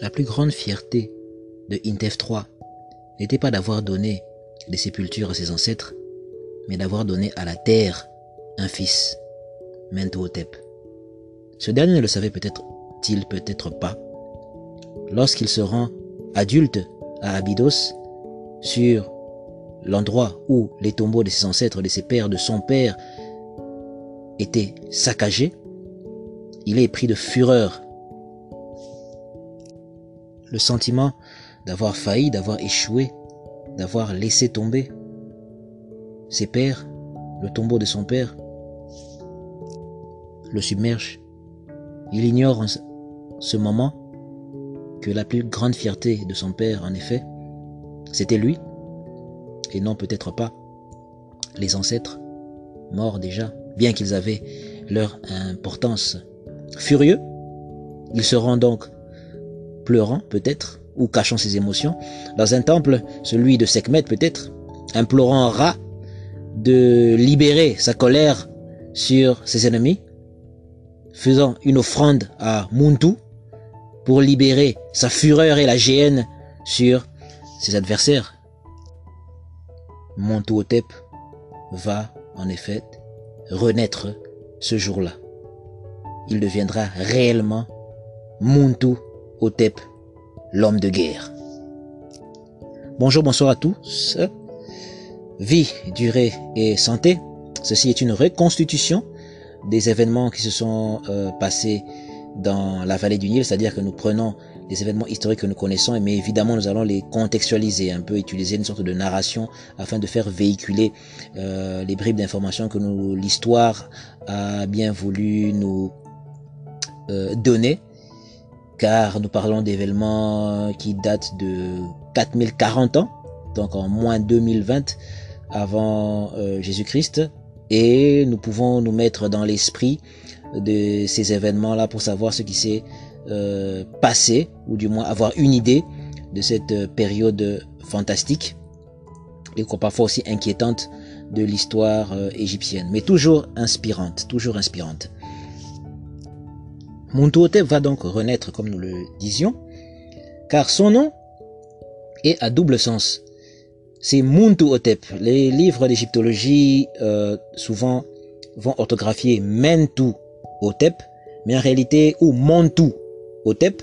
La plus grande fierté de Intef III n'était pas d'avoir donné des sépultures à ses ancêtres, mais d'avoir donné à la terre un fils, Mentuhotep. Ce dernier ne le savait peut-être-il peut-être pas. Lorsqu'il se rend adulte à Abydos, sur l'endroit où les tombeaux de ses ancêtres, de ses pères, de son père étaient saccagés, il est pris de fureur. Le sentiment d'avoir failli, d'avoir échoué, d'avoir laissé tomber ses pères, le tombeau de son père, le submerge. Il ignore en ce moment que la plus grande fierté de son père, en effet, c'était lui, et non peut-être pas les ancêtres, morts déjà, bien qu'ils avaient leur importance. Furieux, il se rend donc pleurant peut-être, ou cachant ses émotions, dans un temple, celui de Sekhmet peut-être, implorant Ra de libérer sa colère sur ses ennemis, faisant une offrande à Muntu pour libérer sa fureur et la géhenne sur ses adversaires. Montuhotep va en effet renaître ce jour-là. Il deviendra réellement Muntu L'homme de guerre. Bonjour, bonsoir à tous. Vie, durée et santé. Ceci est une reconstitution des événements qui se sont euh, passés dans la vallée du Nil, c'est-à-dire que nous prenons des événements historiques que nous connaissons, mais évidemment nous allons les contextualiser, un peu utiliser une sorte de narration afin de faire véhiculer euh, les bribes d'informations que l'histoire a bien voulu nous euh, donner, car nous parlons d'événements qui datent de 4040 ans, donc en moins 2020 avant euh, Jésus-Christ, et nous pouvons nous mettre dans l'esprit de ces événements-là pour savoir ce qui s'est euh, passé, ou du moins avoir une idée de cette euh, période fantastique, et parfois aussi inquiétante de l'histoire euh, égyptienne, mais toujours inspirante, toujours inspirante. Montuhotep va donc renaître, comme nous le disions, car son nom est à double sens. C'est Montuhotep. Les livres d'égyptologie souvent vont orthographier Mentu Hotep, mais en réalité, ou Montu Hotep,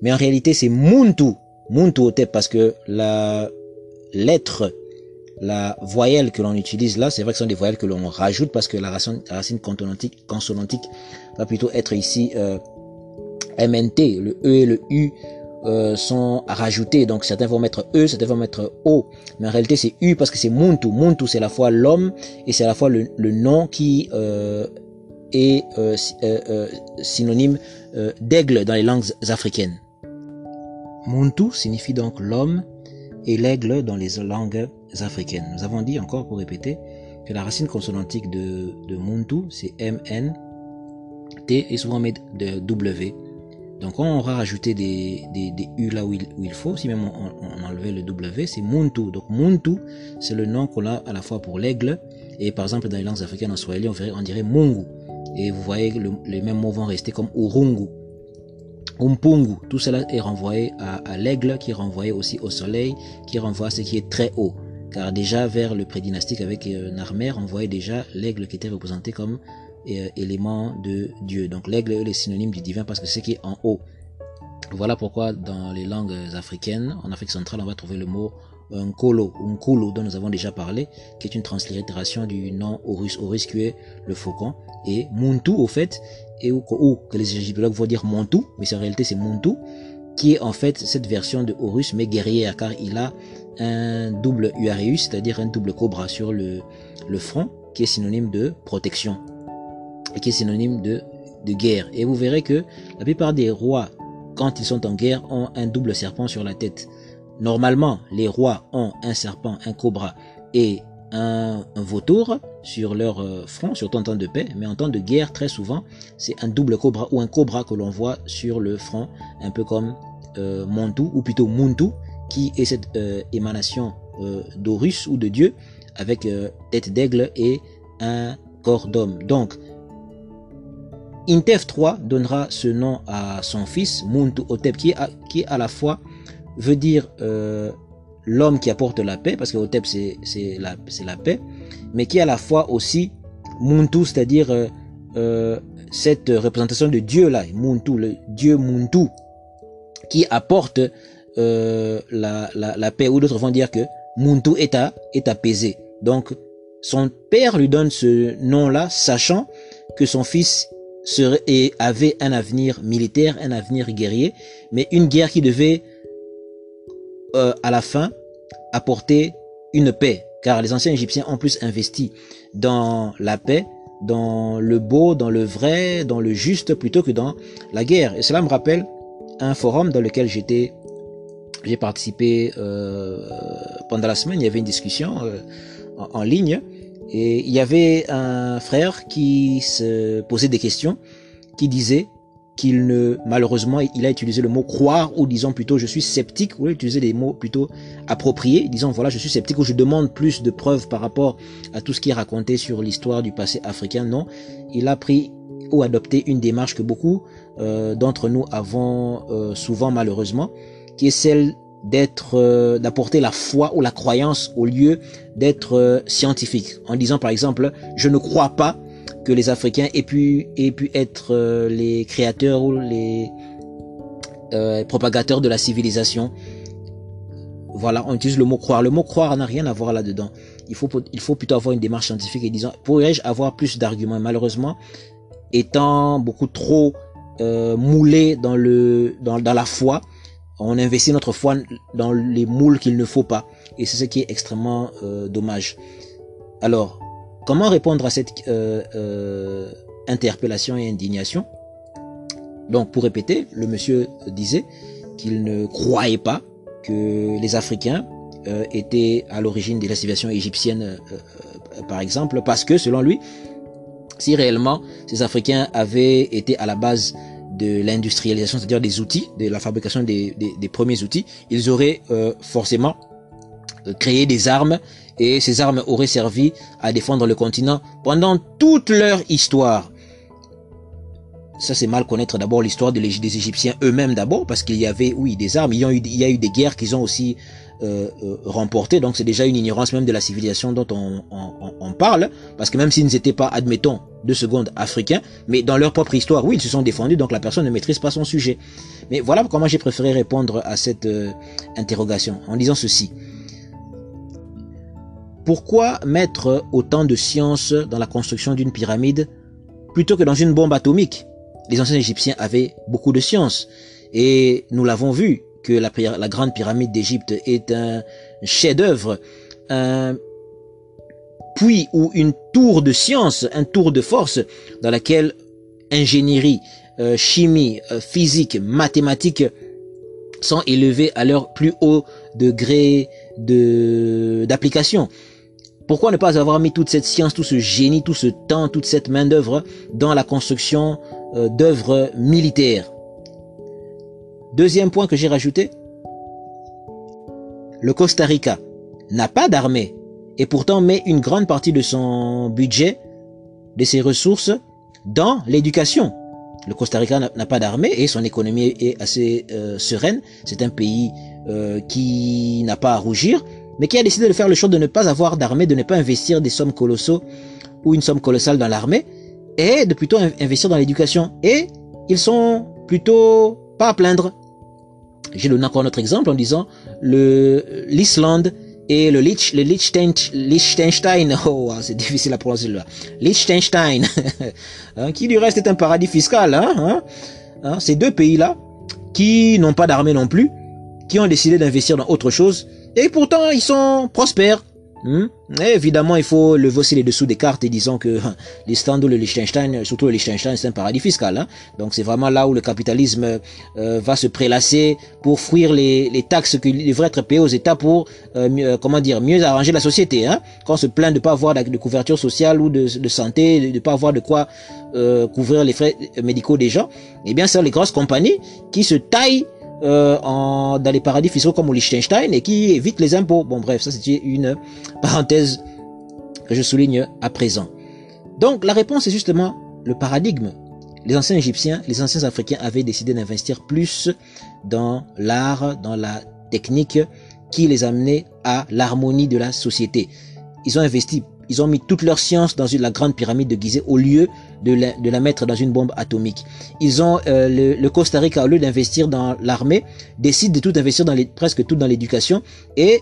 mais en réalité c'est Muntu, Muntu Hotep, parce que la lettre, la voyelle que l'on utilise là, c'est vrai que ce sont des voyelles que l'on rajoute parce que la racine, racine consonantique, consonantique va plutôt être ici euh, MNT, le E et le U euh, sont rajoutés, donc certains vont mettre E, certains vont mettre O, mais en réalité c'est U parce que c'est Muntu, Muntu c'est à la fois l'homme et c'est à la fois le, le nom qui euh, est euh, euh, euh, synonyme d'aigle dans les langues africaines. Muntu signifie donc l'homme et l'aigle dans les langues africaines. Nous avons dit encore pour répéter que la racine consonantique de, Muntu c'est MN, T et souvent met de W. Donc on aura rajouté des, U là où il, faut, si même on, enlevait le W, c'est Muntu. Donc Muntu, c'est le nom qu'on a à la fois pour l'aigle, et par exemple dans les langues africaines en swahili, on, dirait Mungu. Et vous voyez le, les mêmes mots vont rester comme Urungu, Tout cela est renvoyé à, l'aigle, qui est renvoyé aussi au soleil, qui renvoie à ce qui est très haut. Car déjà vers le prédynastique avec euh, Narmer, on voyait déjà l'aigle qui était représenté comme euh, élément de Dieu. Donc l'aigle est synonyme du divin parce que c'est ce qui est en haut. Voilà pourquoi dans les langues africaines, en Afrique centrale, on va trouver le mot Nkolo Nkulu dont nous avons déjà parlé, qui est une translittération du nom Horus, Horus qui est le faucon, et Muntu au fait, et ou, ou que les égyptologues vont dire Montu, mais en réalité c'est Muntu, qui est en fait cette version de Horus mais guerrière car il a un double Uarius, c'est-à-dire un double cobra sur le, le front, qui est synonyme de protection et qui est synonyme de, de guerre. Et vous verrez que la plupart des rois, quand ils sont en guerre, ont un double serpent sur la tête. Normalement, les rois ont un serpent, un cobra et un, vautour sur leur euh, front, surtout en temps de paix, mais en temps de guerre, très souvent, c'est un double cobra ou un cobra que l'on voit sur le front, un peu comme euh, ou plutôt Muntu, qui est cette euh, émanation euh, d'Horus ou de Dieu, avec euh, tête d'aigle et un corps d'homme. Donc, Intef III donnera ce nom à son fils, Muntu Otep, qui, qui à la fois veut dire euh, l'homme qui apporte la paix, parce que Otep c'est la, la paix, mais qui à la fois aussi Muntu, c'est-à-dire euh, euh, cette représentation de Dieu là, Muntu, le Dieu Muntu, qui apporte euh, la, la, la, paix, ou d'autres vont dire que Muntu est, est apaisé. Donc son père lui donne ce nom-là, sachant que son fils serait, avait un avenir militaire, un avenir guerrier, mais une guerre qui devait euh, à la fin apporter une paix, car les anciens Égyptiens ont plus investi dans la paix, dans le beau, dans le vrai, dans le juste, plutôt que dans la guerre. Et cela me rappelle un forum dans lequel j'étais, j'ai participé euh, pendant la semaine. Il y avait une discussion euh, en, en, ligne et il y avait un frère qui se posait des questions, qui disait qu'il ne, malheureusement, il a utilisé le mot croire ou disons plutôt je suis sceptique, ou utilisé des mots plutôt appropriés, disons voilà je suis sceptique ou je demande plus de preuves par rapport à tout ce qui est raconté sur l'histoire du passé africain. Non, il a pris ou adopté une démarche que beaucoup euh, d'entre nous avons euh, souvent malheureusement, qui est celle d'être, euh, d'apporter la foi ou la croyance au lieu d'être euh, scientifique, en disant par exemple je ne crois pas que les Africains aient pu, aient pu être euh, les créateurs ou les euh, propagateurs de la civilisation. Voilà, on utilise le mot croire. Le mot croire n'a rien à voir là-dedans. Il faut, il faut plutôt avoir une démarche scientifique et disant, pourrais-je avoir plus d'arguments? Malheureusement, étant beaucoup trop euh, moulé dans, le, dans, la foi, on investit notre foi dans les moules qu'il ne faut pas. Et c'est ce qui est extrêmement euh, dommage. Alors, Comment répondre à cette euh, euh, interpellation et indignation? Donc, pour répéter, le monsieur disait qu'il ne croyait pas que les Africains euh, étaient à l'origine de la civilisation égyptienne, par exemple, parce que, selon lui, si réellement ces Africains avaient été à la base de l'industrialisation, c'est-à-dire des outils, de la fabrication des, premiers outils, ils auraient forcément créé des armes et ces armes auraient servi à défendre le continent pendant toute leur histoire. Ça, c'est mal connaître d'abord l'histoire des Égyptiens eux-mêmes d'abord, parce qu'il y avait, oui, des armes, il y a eu, des guerres qu'ils ont aussi euh, euh, remportées, donc c'est déjà une ignorance même de la civilisation dont on, on, on parle, parce que même s'ils n'étaient pas, admettons, deux secondes, africains, mais dans leur propre histoire, oui, ils se sont défendus, donc la personne ne maîtrise pas son sujet. Mais voilà comment j'ai préféré répondre à cette euh, interrogation, en disant ceci. Pourquoi mettre autant de science dans la construction d'une pyramide plutôt que dans une bombe atomique? Les anciens Égyptiens avaient beaucoup de science et nous l'avons vu que la, grande pyramide d'Égypte est un chef-d'œuvre, un puits ou une tour de science, un tour de force dans laquelle ingénierie, euh, chimie, euh, physique, mathématiques sont élevés à leur plus haut degré de d'application. Pourquoi ne pas avoir mis toute cette science, tout ce génie, tout ce temps, toute cette main d'œuvre dans la construction euh, d'œuvres militaires? Deuxième point que j'ai rajouté, le Costa Rica n'a pas d'armée et pourtant met une grande partie de son budget, de ses ressources, dans l'éducation. Le Costa Rica n'a pas d'armée et son économie est assez euh, sereine. C'est un pays euh, qui n'a pas à rougir mais qui a décidé de faire le choix de ne pas avoir d'armée, de ne pas investir des sommes colossaux ou une somme colossale dans l'armée, et de plutôt investir dans l'éducation. Et ils sont plutôt pas à plaindre. J'ai donné encore notre exemple en disant l'Islande et le, Lich, le Liechtenstein, oh, c'est difficile à prononcer là, Liechtenstein, hein, qui du reste est un paradis fiscal, hein, hein, hein ces deux pays-là, qui n'ont pas d'armée non plus, qui ont décidé d'investir dans autre chose, et pourtant, ils sont prospères. Hmm? évidemment, il faut lever aussi les dessous des cartes et disant que l'Islande ou le Liechtenstein, surtout le Liechtenstein, c'est un paradis fiscal. Hein. Donc c'est vraiment là où le capitalisme euh, va se prélasser pour fuir les, les taxes qui devraient être payées aux États pour, euh, euh, comment dire, mieux arranger la société. Hein. Quand on se plaint de pas avoir de couverture sociale ou de, santé, de pas avoir de quoi euh, couvrir les frais médicaux des gens, eh bien c'est les grosses compagnies qui se taillent euh, en, dans les paradis fiscaux comme au Liechtenstein et qui évite les impôts. Bon bref, ça c'était une parenthèse que je souligne à présent. Donc la réponse est justement le paradigme. les anciens Égyptiens, les anciens Africains avaient décidé d'investir plus dans l'art, dans la technique qui les amenait à l'harmonie de la société. Ils ont investi, ils ont mis toute leur science dans la grande pyramide de Gizeh au lieu de la, mettre dans une bombe atomique. Ils ont euh, le, Costa Rica au lieu d'investir dans l'armée décide de tout investir dans les, presque tout dans l'éducation et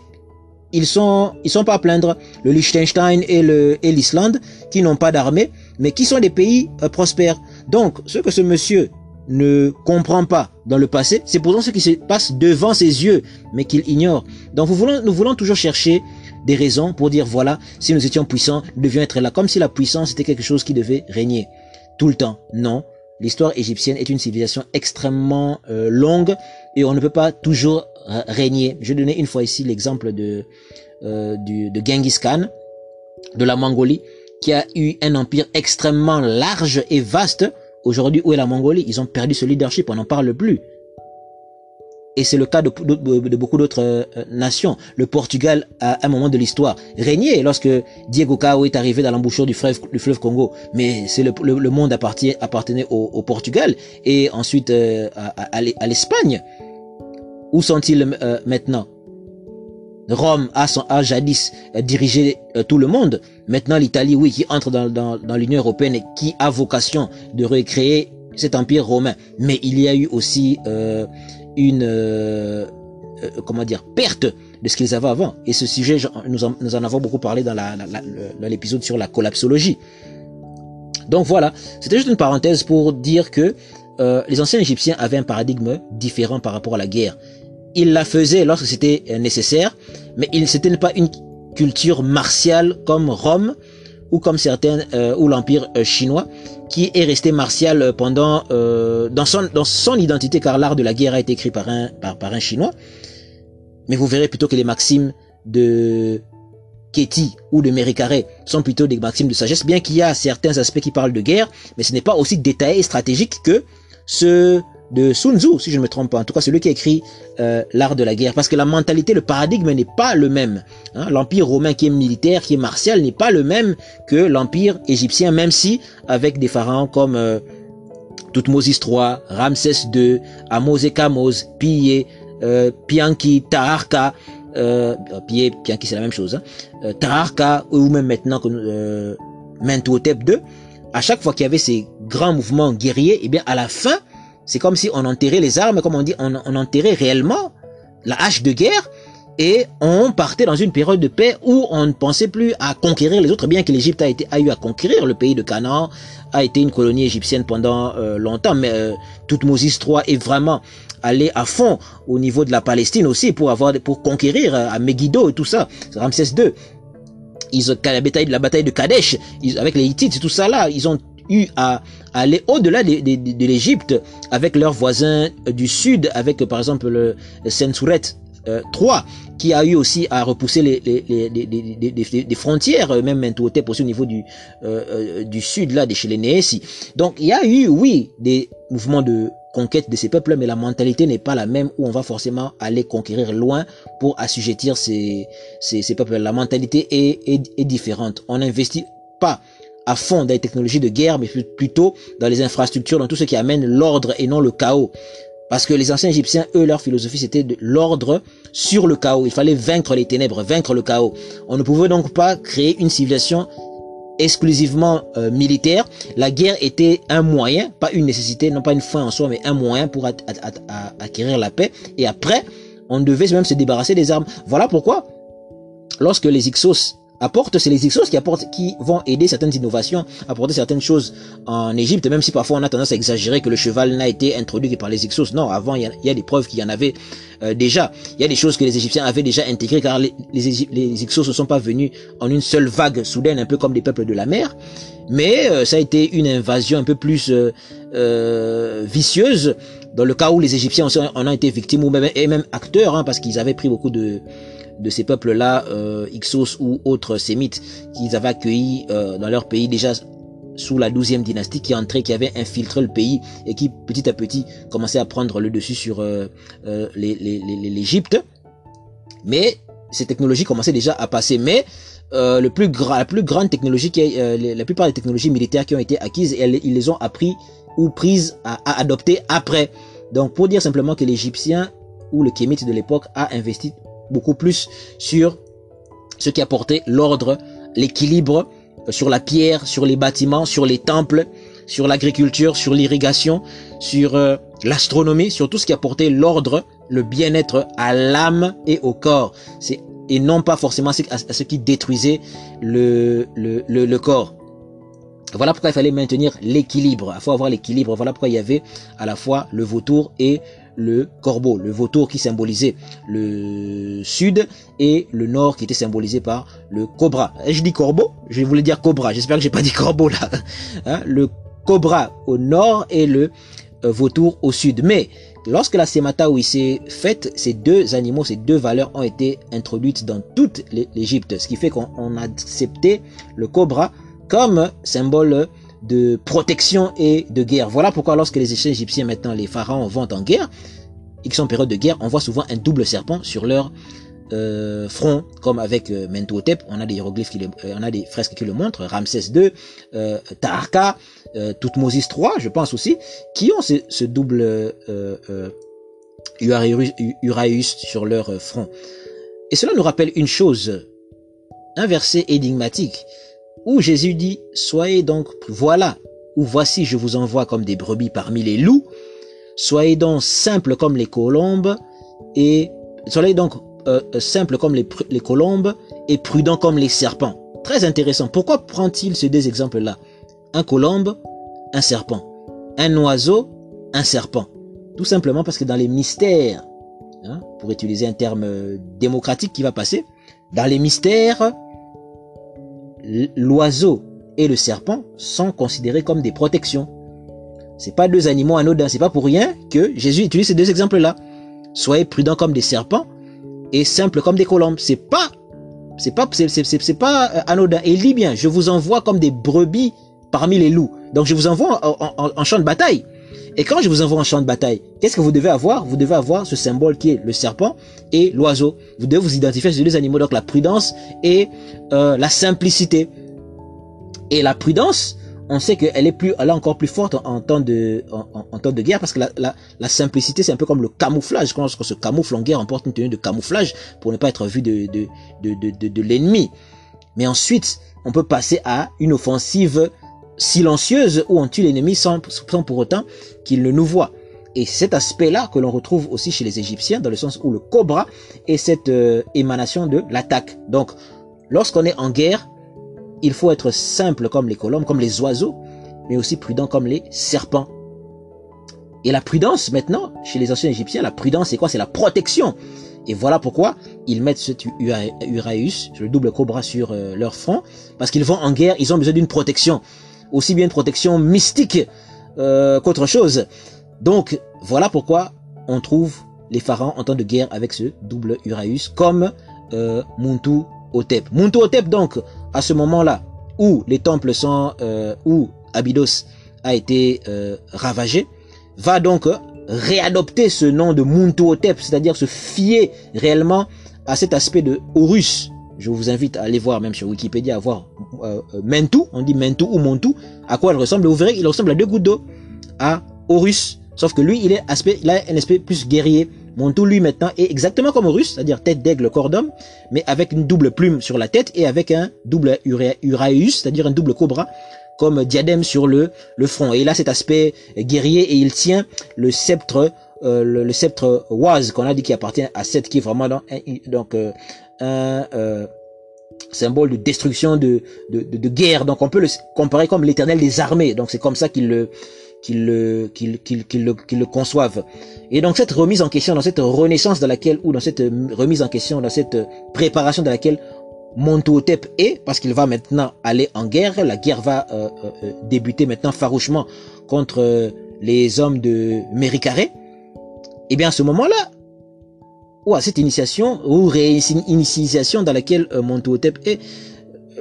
ils sont ils sont pas à plaindre le Liechtenstein et le et l'Islande qui n'ont pas d'armée mais qui sont des pays euh, prospères. Donc ce que ce monsieur ne comprend pas dans le passé, c'est pourtant ce qui se passe devant ses yeux mais qu'il ignore. Donc nous voulons nous voulons toujours chercher des raisons pour dire voilà, si nous étions puissants, nous devions être là comme si la puissance était quelque chose qui devait régner tout le temps. Non, l'histoire égyptienne est une civilisation extrêmement euh, longue et on ne peut pas toujours régner. Je donnais une fois ici l'exemple de, euh, de Genghis Khan, de la Mongolie, qui a eu un empire extrêmement large et vaste. Aujourd'hui, où est la Mongolie? Ils ont perdu ce leadership, on n'en parle plus. Et c'est le cas de, beaucoup d'autres euh, nations. Le Portugal, à un moment de l'histoire, régnait lorsque Diego Cao est arrivé dans l'embouchure du fleuve, du fleuve Congo. Mais c'est le, monde appartenait au, Portugal et ensuite euh, à l'Espagne. Où sont-ils euh, maintenant? Rome a, jadis euh, dirigé euh, tout le monde. Maintenant, l'Italie, oui, qui entre dans, dans, l'Union européenne et qui a vocation de recréer cet empire romain. Mais il y a eu aussi une, comment dire, perte de ce qu'ils avaient avant. Et ce sujet, nous en, nous en avons beaucoup parlé dans l'épisode sur la collapsologie. Donc voilà, c'était juste une parenthèse pour dire que les anciens Égyptiens avaient un paradigme différent par rapport à la guerre il la faisait lorsque c'était euh, nécessaire, mais il c'était pas une culture martiale comme Rome ou comme certains euh, ou l'empire euh, chinois qui est resté martial pendant dans son dans son identité car l'art de la guerre a été écrit par un par, par un chinois. Mais vous verrez plutôt que les maximes de Ketty ou de Méricaré sont plutôt des maximes de sagesse, bien qu'il y a certains aspects qui parlent de guerre, mais ce n'est pas aussi détaillé et stratégique que ce de Sun Tzu, si je ne me trompe pas. En tout cas, celui qui écrit euh, l'art de la guerre. Parce que la mentalité, le paradigme n'est pas le même. Hein. L'empire romain qui est militaire, qui est martial, n'est pas le même que l'empire égyptien, même si avec des pharaons comme euh, Toutmosis III, Ramsès II, Amos et Kamos, Pillé, euh, Pianki, Taharka, euh, Pillé, Pianki c'est la même chose, hein, euh, ou même maintenant euh, Mentuhotep II, à chaque fois qu'il y avait ces grands mouvements guerriers, et eh bien à la fin, c'est comme si on enterrait les armes, comme on dit, on, enterrait réellement la hache de guerre et on partait dans une période de paix où on ne pensait plus à conquérir les autres, bien que l'Égypte a, été, a eu à conquérir le pays de Canaan, a été une colonie égyptienne pendant euh, longtemps, mais euh, Toutmosis III est vraiment allé à fond au niveau de la Palestine aussi pour avoir pour conquérir euh, à Megiddo et tout ça, Ramsès II. Ils ont la bataille de la bataille de Kadesh, avec les Hittites, tout ça là, ils ont eu à aller au-delà de, de, l'Égypte avec leurs voisins du sud, avec par exemple le, Sensouret 3 qui a eu aussi à repousser les, les, les, les frontières, même Mentouhotep aussi au niveau du, euh, euh, du sud, là, des chez les Donc, il y a eu, oui, des mouvements de conquête de ces peuples, mais la mentalité n'est pas la même où on va forcément aller conquérir loin pour assujettir ces, ces, ces peuples. La mentalité est, est, est différente. On n'investit pas à fond dans les technologies de guerre, mais plutôt dans les infrastructures, dans tout ce qui amène l'ordre et non le chaos. Parce que les anciens Égyptiens, eux, leur philosophie, c'était de l'ordre sur le chaos. Il fallait vaincre les ténèbres, vaincre le chaos. On ne pouvait donc pas créer une civilisation exclusivement euh, militaire. La guerre était un moyen, pas une nécessité, non pas une fin en soi, mais un moyen pour acquérir la paix. Et après, on devait même se débarrasser des armes. Voilà pourquoi, lorsque les Ixos apporte, c'est les Ixos qui apportent, qui vont aider certaines innovations, apporter certaines choses en Égypte, même si parfois on a tendance à exagérer que le cheval n'a été introduit que par les Ixos. Non, avant il y a, des preuves qu'il y en avait euh, déjà. Il y a des choses que les Égyptiens avaient déjà intégrées car les, les, les Ixos ne sont pas venus en une seule vague soudaine, un peu comme des peuples de la mer. Mais euh, ça a été une invasion un peu plus euh, vicieuse dans le cas où les Égyptiens en ont été victimes ou même, et même acteurs, hein, parce qu'ils avaient pris beaucoup de de ces peuples-là, euh, Ixos ou autres sémites, qu'ils avaient accueillis euh, dans leur pays déjà sous la douzième dynastie qui entrait, qui avait infiltré le pays et qui petit à petit commençait à prendre le dessus sur euh, euh l'Égypte. Mais ces technologies commençaient déjà à passer. Mais euh, le plus la plus grande technologie, qui est, la plupart des technologies militaires qui ont été acquises, elles, ils les ont appris ou prises à, à adopter après. Donc pour dire simplement que l'Égyptien ou le kémite de l'époque a investi beaucoup plus sur ce qui apportait l'ordre, l'équilibre, euh, sur la pierre, sur les bâtiments, sur les temples, sur l'agriculture, sur l'irrigation, sur euh, l'astronomie, sur tout ce qui apportait l'ordre, le bien-être à l'âme et au corps. C'est et non pas forcément à ce qui détruisait le, le, le, le corps. Voilà pourquoi il fallait maintenir l'équilibre. Il faut avoir l'équilibre. Voilà pourquoi il y avait à la fois le vautour et le corbeau. Le vautour qui symbolisait le sud et le nord qui était symbolisé par le cobra. Je dis corbeau, je voulais dire cobra. J'espère que j'ai pas dit corbeau là. Hein, le cobra au nord et le euh, vautour au sud. Mais lorsque la Semata s'est faite, ces deux animaux, ces deux valeurs ont été introduites dans toute l'Égypte. Ce qui fait qu'on a accepté le cobra comme symbole de protection et de guerre. Voilà pourquoi lorsque les Égyptiens maintenant, les pharaons vont en guerre, et qui sont en période de guerre, on voit souvent un double serpent sur leur euh, front, comme avec euh, Mentuhotep, on a des hiéroglyphes, qui euh, on a des fresques qui le montrent, Ramsès II, euh, Taharka, euh, Toutmosis III, je pense aussi, qui ont ce, ce double Uraeus sur leur front. Et cela nous rappelle une chose, un verset énigmatique où Jésus dit, soyez donc, voilà, ou voici je vous envoie comme des brebis parmi les loups, soyez donc simples comme les colombes, et soyez donc euh, simples comme les, colombes, et prudents comme les serpents. Très intéressant. Pourquoi prend-il ces deux exemples-là? Un colombe, un serpent. Un oiseau, un serpent. Tout simplement parce que dans les mystères, hein, pour utiliser un terme démocratique qui va passer, dans les mystères, l'oiseau et le serpent sont considérés comme des protections. C'est pas deux animaux anodins, c'est pas pour rien que Jésus utilise ces deux exemples-là. Soyez prudents comme des serpents et simples comme des colombes. C'est pas, c'est pas, c'est pas euh, anodin. Et il dit bien, je vous envoie comme des brebis parmi les loups. Donc je vous envoie en champ de bataille. Et quand je vous envoie en champ de bataille, qu'est-ce que vous devez avoir? Vous devez avoir ce symbole qui est le serpent et l'oiseau. Vous devez vous identifier sur deux animaux, donc la prudence et euh, la simplicité. Et la prudence, on sait qu'elle est plus, elle est encore plus forte en, temps de, en, temps de guerre parce que la, la, la simplicité, c'est un peu comme le camouflage. Quand on se camoufle en guerre, on porte une tenue de camouflage pour ne pas être vu de, de, de, de, de l'ennemi. Mais ensuite, on peut passer à une offensive silencieuse où on tue l'ennemi sans, pour autant qu'il ne nous voit. Et cet aspect-là que l'on retrouve aussi chez les Égyptiens, dans le sens où le cobra est cette euh, émanation de l'attaque. Donc, lorsqu'on est en guerre, il faut être simple comme les colombes, comme les oiseaux, mais aussi prudent comme les serpents. Et la prudence, maintenant, chez les anciens Égyptiens, la prudence, c'est quoi? C'est la protection. Et voilà pourquoi ils mettent ce Uraeus, le double cobra sur euh, leur front, parce qu'ils vont en guerre, ils ont besoin d'une protection aussi bien une protection mystique euh, qu'autre chose. Donc voilà pourquoi on trouve les pharaons en temps de guerre avec ce double Uraeus comme euh, Muntu Hotep. Muntu Hotep donc à ce moment-là où les temples sont euh, où Abydos a été euh, ravagé va donc réadopter ce nom de Muntu Hotep, c'est-à-dire se fier réellement à cet aspect de Horus je vous invite à aller voir même sur Wikipédia, à voir euh, euh Mentu, on dit Mentu ou Montu, à quoi elle ressemble. Vous verrez, il ressemble à deux gouttes d'eau, à Horus. Sauf que lui, il est aspect, il a un aspect plus guerrier. Montu, lui, maintenant, est exactement comme Horus, c'est-à-dire tête d'aigle, corps d'homme, mais avec une double plume sur la tête et avec un double Uraeus, c'est-à-dire un double cobra, comme diadème sur le, le front. Et il a cet aspect guerrier et il tient le sceptre euh, le, sceptre Oise qu'on a dit qui appartient à Seth qui est vraiment dans, donc euh, un euh, symbole de destruction, de, de, de, guerre. Donc on peut le comparer comme l'éternel des armées. Donc c'est comme ça qu'il le qu'il le qu'il qu'il le, le conçoivent. Et donc cette remise en question, dans cette renaissance dans laquelle ou dans cette remise en question, dans cette préparation dans laquelle Montuhotep est, parce qu'il va maintenant aller en guerre, la guerre va euh, euh, débuter maintenant farouchement contre les hommes de Méricaré. Et eh bien à ce moment-là, ou à cette initiation ou réinitiation dans laquelle euh, Montuhotep est,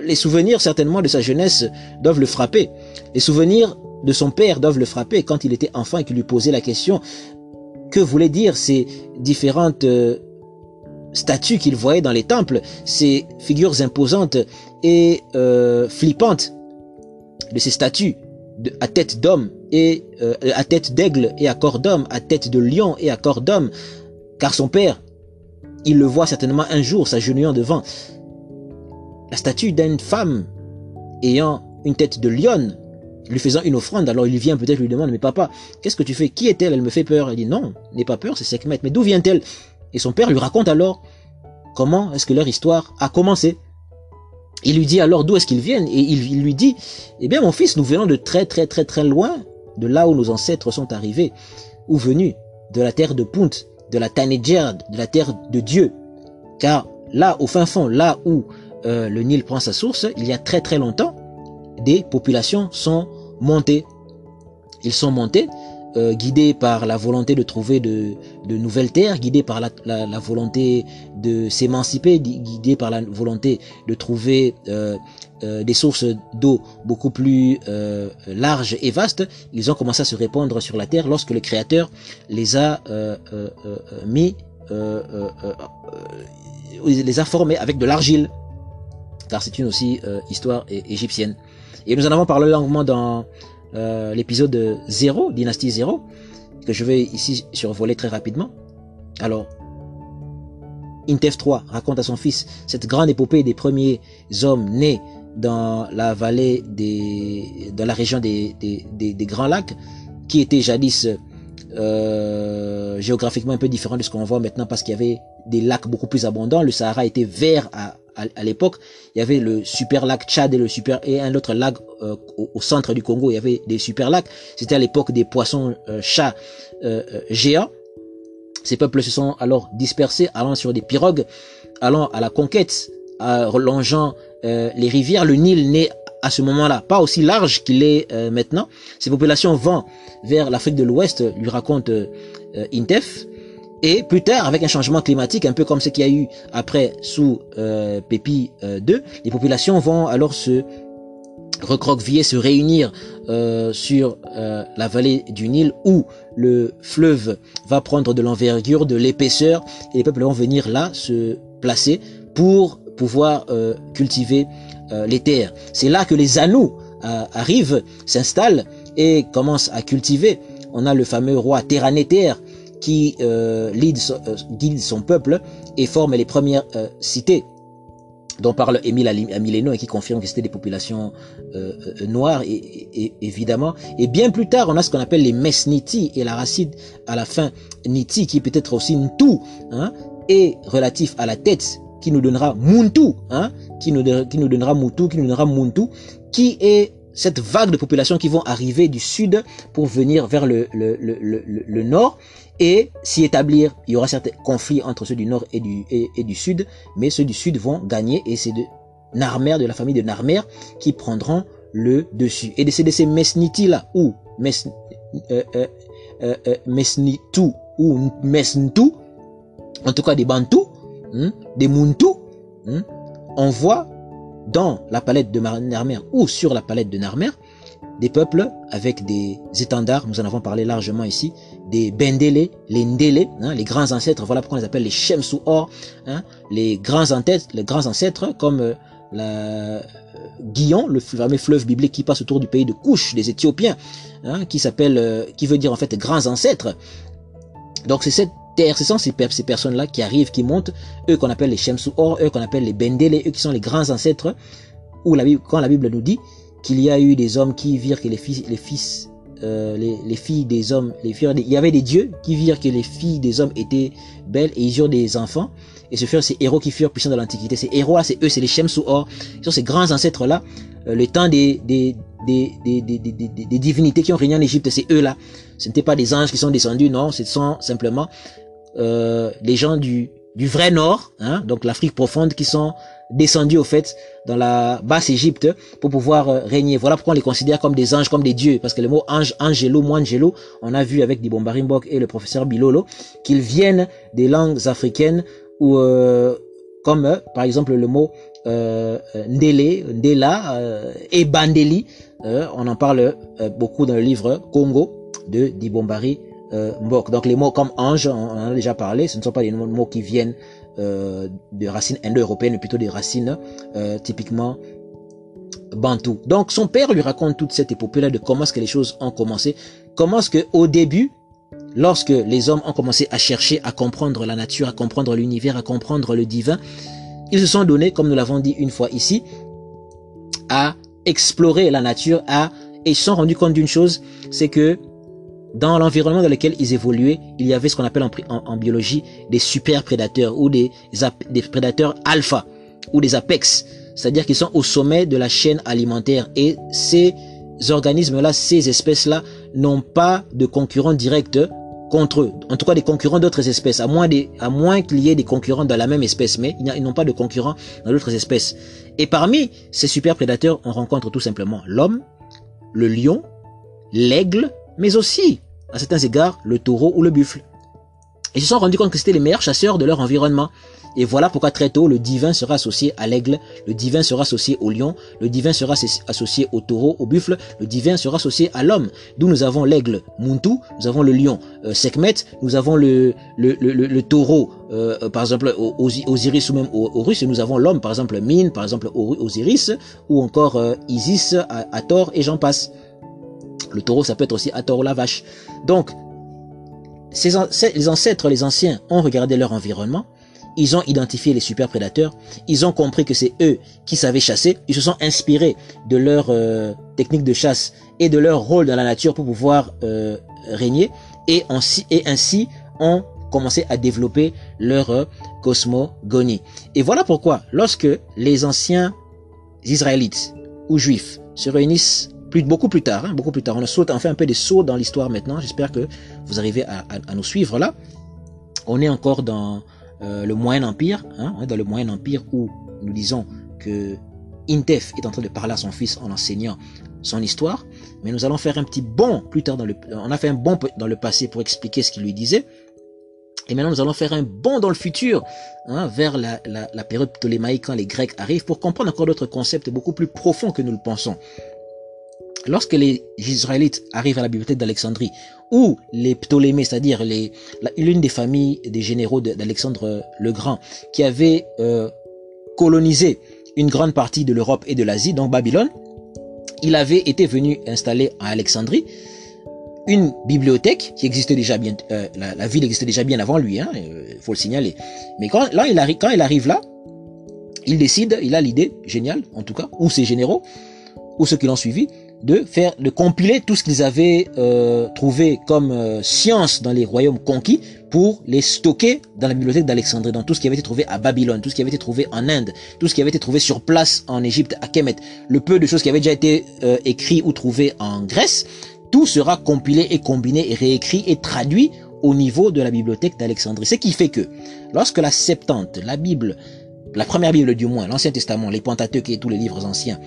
les souvenirs certainement de sa jeunesse doivent le frapper. Les souvenirs de son père doivent le frapper quand il était enfant et qu'il lui posait la question que voulaient dire ces différentes euh, statues qu'il voyait dans les temples, ces figures imposantes et euh, flippantes de ces statues à tête d'homme et euh, à tête d'aigle et à corps d'homme, à tête de lion et à corps d'homme, car son père, il le voit certainement un jour s'agenouillant devant la statue d'une femme ayant une tête de lionne, lui faisant une offrande. Alors il vient peut-être lui demande, mais papa, qu'est-ce que tu fais? Qui est-elle? Elle me fait peur. Il dit, non, n'aie pas peur, c'est Sekhmet. Mais d'où vient-elle? Et son père lui raconte alors comment est-ce que leur histoire a commencé. Il lui dit alors d'où est-ce qu'ils viennent? Et il, lui dit, eh bien mon fils, nous venons de très très très très loin, de là où nos ancêtres sont arrivés, ou venus, de la terre de Punt, de la Tanedjerd, de la terre de Dieu. Car là, au fin fond, là où euh, le Nil prend sa source, il y a très très longtemps, des populations sont montées. Ils sont montés euh, guidés par la volonté de trouver de, de nouvelles terres, guidés par la, la, la volonté de s'émanciper, guidés par la volonté de trouver euh, euh, des sources d'eau beaucoup plus euh, larges et vastes, ils ont commencé à se répandre sur la terre lorsque le Créateur les a euh, euh, mis, les a formés avec de l'argile, car c'est une aussi histoire égyptienne. Et nous en avons parlé longuement dans euh, l'épisode 0, Dynastie 0, que je vais ici survoler très rapidement. Alors, Intef 3 raconte à son fils cette grande épopée des premiers hommes nés dans la vallée des, dans la région des, des, des, Grands Lacs, qui était jadis euh, géographiquement un peu différent de ce qu'on voit maintenant parce qu'il y avait des lacs beaucoup plus abondants. Le Sahara était vert à, à, l'époque, il y avait le super lac Tchad et le super et un autre lac euh, au, centre du Congo. Il y avait des super lacs. C'était à l'époque des poissons euh, chats euh, géants. Ces peuples se sont alors dispersés, allant sur des pirogues, allant à la conquête, longeant les rivières. Le Nil n'est à ce moment-là pas aussi large qu'il est maintenant. Ces populations vont vers l'Afrique de l'Ouest, lui raconte Intef. Et plus tard, avec un changement climatique, un peu comme ce qu'il y a eu après sous euh, Pépi 2, euh, les populations vont alors se recroqueviller, se réunir euh, sur euh, la vallée du Nil où le fleuve va prendre de l'envergure, de l'épaisseur, et les peuples vont venir là se placer pour pouvoir cultiver les terres. C'est là que les anneaux arrivent, s'installent et commencent à cultiver. On a le fameux roi Terranéter qui euh, euh, guide son peuple et forme les premières euh, cités dont parle Émile Amileno et qui confirme que c'était des populations euh, noires et, évidemment. Et bien plus tard, on a ce qu'on appelle les Mesniti et la racine à la fin Niti qui peut être aussi Ntu hein, et relatif à la tête qui nous donnera Muntu, hein, qui nous, qui nous donnera Mutu, qui nous donnera Muntu, qui est cette vague de populations qui vont arriver du sud pour venir vers le, le, le, le nord et s'y établir. Il y aura certains conflits entre ceux du nord et du, sud, mais ceux du sud vont gagner et c'est de Narmer, de la famille de Narmer, qui prendront le dessus. Et c'est de ces Mesniti là, ou euh, euh, euh, Mesnitu, ou Mesntu, en tout cas des Bantous, hein, des Muntu, hein, on voit dans la palette de Narmer ou sur la palette de Narmer des peuples avec des étendards, nous en avons parlé largement ici, des Bendele, les Ndele, hein, les grands ancêtres, voilà pourquoi on les appelle les Shemsu Or, hein, les grands ancêtres, les grands ancêtres comme euh, la euh, Guillon, le fameux fleuve biblique qui passe autour du pays de Couche, des Éthiopiens, hein, qui s'appelle, euh, qui veut dire en fait grands ancêtres. Donc c'est cette terre, ce sont ces, personnes-là qui arrivent, qui montent, eux qu'on appelle les Shemsu Or, eux qu'on appelle les Bendele, eux qui sont les grands ancêtres, où la Bible, quand la Bible nous dit qu'il y a eu des hommes qui virent que les fils, les fils, euh, les, les, filles des hommes, les filles, il y avait des dieux qui virent que les filles des hommes étaient belles et ils eurent des enfants. Et ce furent ces héros qui furent puissants dans l'Antiquité. Ces héros-là, c'est eux, c'est les Shemsuor. Ils sont ces grands ancêtres-là. Euh, le temps des, des, des, des divinités qui ont régné en Égypte, c'est eux-là. Ce n'étaient pas des anges qui sont descendus, non. Ce sont simplement euh, les gens du, du vrai Nord, hein, donc l'Afrique profonde, qui sont descendus au fait dans la basse Égypte pour pouvoir euh, régner. Voilà pourquoi on les considère comme des anges, comme des dieux, parce que le mot ange, angelo, moangelo, on a vu avec Dibomba et le professeur Bilolo qu'ils viennent des langues africaines ou euh, comme euh, par exemple le mot euh, ndele, ndela et bandeli. on en parle beaucoup dans le livre Congo de Dibombari Mbok. Donc les mots comme ange, on en a déjà parlé, ce ne sont pas des mots qui viennent euh, de racines indo-européennes, plutôt des racines euh, typiquement bantou. Donc son père lui raconte toute cette épopée-là de comment est-ce que les choses ont commencé, comment est-ce que au début, lorsque les hommes ont commencé à chercher à comprendre la nature, à comprendre l'univers, à comprendre le divin, ils se sont donnés, comme nous l'avons dit une fois ici, à explorer la nature, à et ils se sont rendus compte d'une chose, c'est que dans l'environnement dans lequel ils évoluaient, il y avait ce qu'on appelle en, biologie des super prédateurs ou des, prédateurs alpha ou des apex, c'est-à-dire qu'ils sont au sommet de la chaîne alimentaire et ces organismes-là, ces espèces-là n'ont pas de concurrents directs contre eux, en tout cas des concurrents d'autres espèces, à moins, moins qu'il y ait des concurrents dans la même espèce, mais ils n'ont pas de concurrents dans d'autres espèces. Et parmi ces super prédateurs, on rencontre tout simplement l'homme, le lion, l'aigle, mais aussi, à certains égards, le taureau ou le buffle. Ils se sont rendus compte que c'était les meilleurs chasseurs de leur environnement. Et voilà pourquoi très tôt, le divin sera associé à l'aigle, le divin sera associé au lion, le divin sera associé au taureau, au buffle, le divin sera associé à l'homme. D'où nous avons l'aigle Muntu, nous avons le lion euh, Sekhmet, nous avons le, taureau, euh, par exemple Osiris ou même Horus, et nous avons l'homme, par exemple Min, par exemple Osiris, ou encore euh, Isis, Hathor, et j'en passe. Le taureau, ça peut être aussi Hathor ou la vache. Donc, les ancêtres, les anciens, ont regardé leur environnement, ils ont identifié les super prédateurs, ils ont compris que c'est eux qui savaient chasser, ils se sont inspirés de leur euh, technique de chasse et de leur rôle dans la nature pour pouvoir euh, régner et, et ainsi ont commencé à développer leur euh, cosmogonie. Et voilà pourquoi lorsque les anciens Israélites ou Juifs se réunissent beaucoup plus tard, hein, beaucoup plus tard, on saute, on fait un peu des sauts dans l'histoire maintenant. J'espère que vous arrivez à, nous suivre là. On est encore dans euh, le Moyen Empire, hein, on est dans le Moyen Empire où nous disons que Intef est en train de parler à son fils en enseignant son histoire, mais nous allons faire un petit bond plus tard dans le, on a fait un bond dans le passé pour expliquer ce qu'il lui disait, et maintenant nous allons faire un bond dans le futur, hein, vers la, la période ptolémaïque quand les Grecs arrivent, pour comprendre encore d'autres concepts beaucoup plus profonds que nous le pensons. Lorsque les Israélites arrivent à la bibliothèque d'Alexandrie, ou les Ptolémées, c'est-à-dire l'une des familles des généraux d'Alexandre le Grand, qui avait euh, colonisé une grande partie de l'Europe et de l'Asie, donc Babylone, il avait été venu installer à Alexandrie une bibliothèque qui existait déjà bien, euh, la, ville existait déjà bien avant lui, il hein, euh, faut le signaler. Mais quand là, il arrive, quand il arrive là, il décide, il a l'idée géniale, en tout cas, ou ses généraux, ou ceux qui l'ont suivi, de faire, de compiler tout ce qu'ils avaient euh, trouvé comme euh, science dans les royaumes conquis pour les stocker dans la bibliothèque d'Alexandrie, dans tout ce qui avait été trouvé à Babylone, tout ce qui avait été trouvé en Inde, tout ce qui avait été trouvé sur place en Égypte, à Kemet, le peu de choses qui avaient déjà été euh, écrites ou trouvées en Grèce, tout sera compilé et combiné et réécrit et traduit au niveau de la bibliothèque d'Alexandrie. Ce qui fait que lorsque la Septante, la Bible, la première Bible du moins, l'Ancien Testament, les Pentateuques et tous les livres anciens,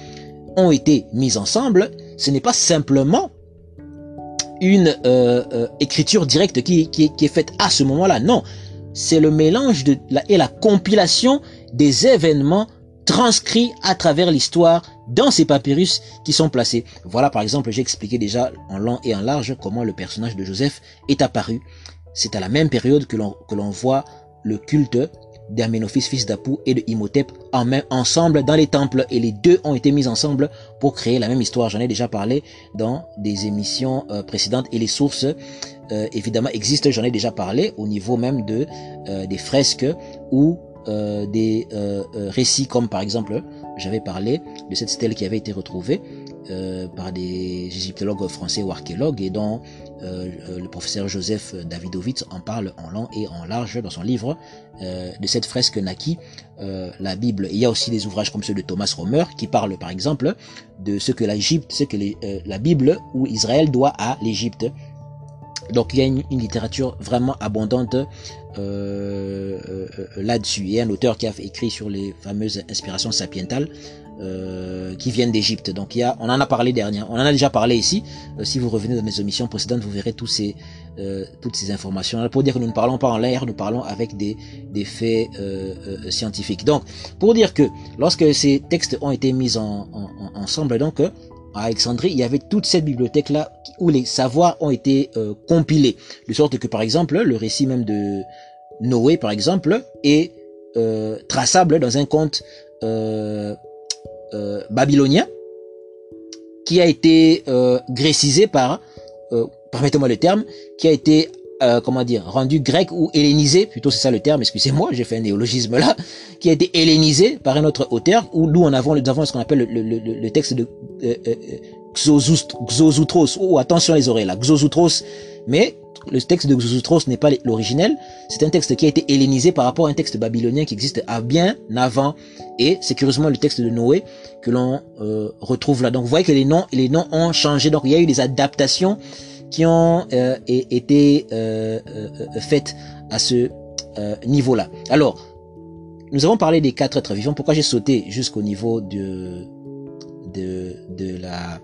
ont été mis ensemble, ce n'est pas simplement une euh, euh, écriture directe qui, est faite à ce moment-là. Non, c'est le mélange et la compilation des événements transcrits à travers l'histoire dans ces papyrus qui sont placés. Voilà par exemple, j'ai expliqué déjà en long et en large comment le personnage de Joseph est apparu. C'est à la même période que l'on voit le culte d'Amenophis, fils d'Apu, et de Imhotep en même, ensemble dans les temples. Et les deux ont été mis ensemble pour créer la même histoire. J'en ai déjà parlé dans des émissions euh, précédentes. Et les sources, euh, évidemment, existent. J'en ai déjà parlé au niveau même de euh, des fresques ou des récits comme par exemple, j'avais parlé de cette stèle qui avait été retrouvée par des égyptologues français ou archéologues et dont le professeur Joseph Davidovitz en parle en long et en large dans son livre euh, de cette fresque naquit la Bible. il y a aussi des ouvrages comme ceux de Thomas Romer qui parlent par exemple de ce que l'Égypte, ce que la Bible ou Israël doit à l'Égypte. Donc il y a une, littérature vraiment abondante là-dessus. A un auteur qui a écrit sur les fameuses inspirations sapientales euh, qui viennent d'Égypte. Donc il y a, on en a parlé dernière, on en a déjà parlé ici. Euh, si vous revenez dans mes émissions précédentes, vous verrez tous ces, euh, toutes ces informations. Pour dire que nous ne parlons pas en l'air, nous parlons avec des, des faits scientifiques. Donc pour dire que lorsque ces textes ont été mis en, ensemble, donc à Alexandrie, il y avait toute cette bibliothèque là où les savoirs ont été compilés, de sorte que par exemple le récit même de Noé par exemple est traçable dans un conte babylonien qui a été grécisé par, permettez-moi le terme, qui a été comment dire, rendu grec ou hellénisé, plutôt c'est ça le terme, excusez-moi, j'ai fait un néologisme là, qui a été hellénisé par un autre auteur, où nous en avons, nous avons ce qu'on appelle le, le, le, texte de euh, Xozoutros, oh attention les oreilles là, Xozoutros, mais le texte de Xozoutros n'est pas l'originel, c'est un texte qui a été hellénisé par rapport à un texte babylonien qui existe à bien avant, et c'est curieusement le texte de Noé que l'on euh, retrouve là. Donc vous voyez que les noms, les noms ont changé, donc il y a eu des adaptations qui ont euh, été euh, faites à ce niveau-là. Alors, nous avons parlé des quatre êtres vivants. Pourquoi j'ai sauté jusqu'au niveau de, de, de la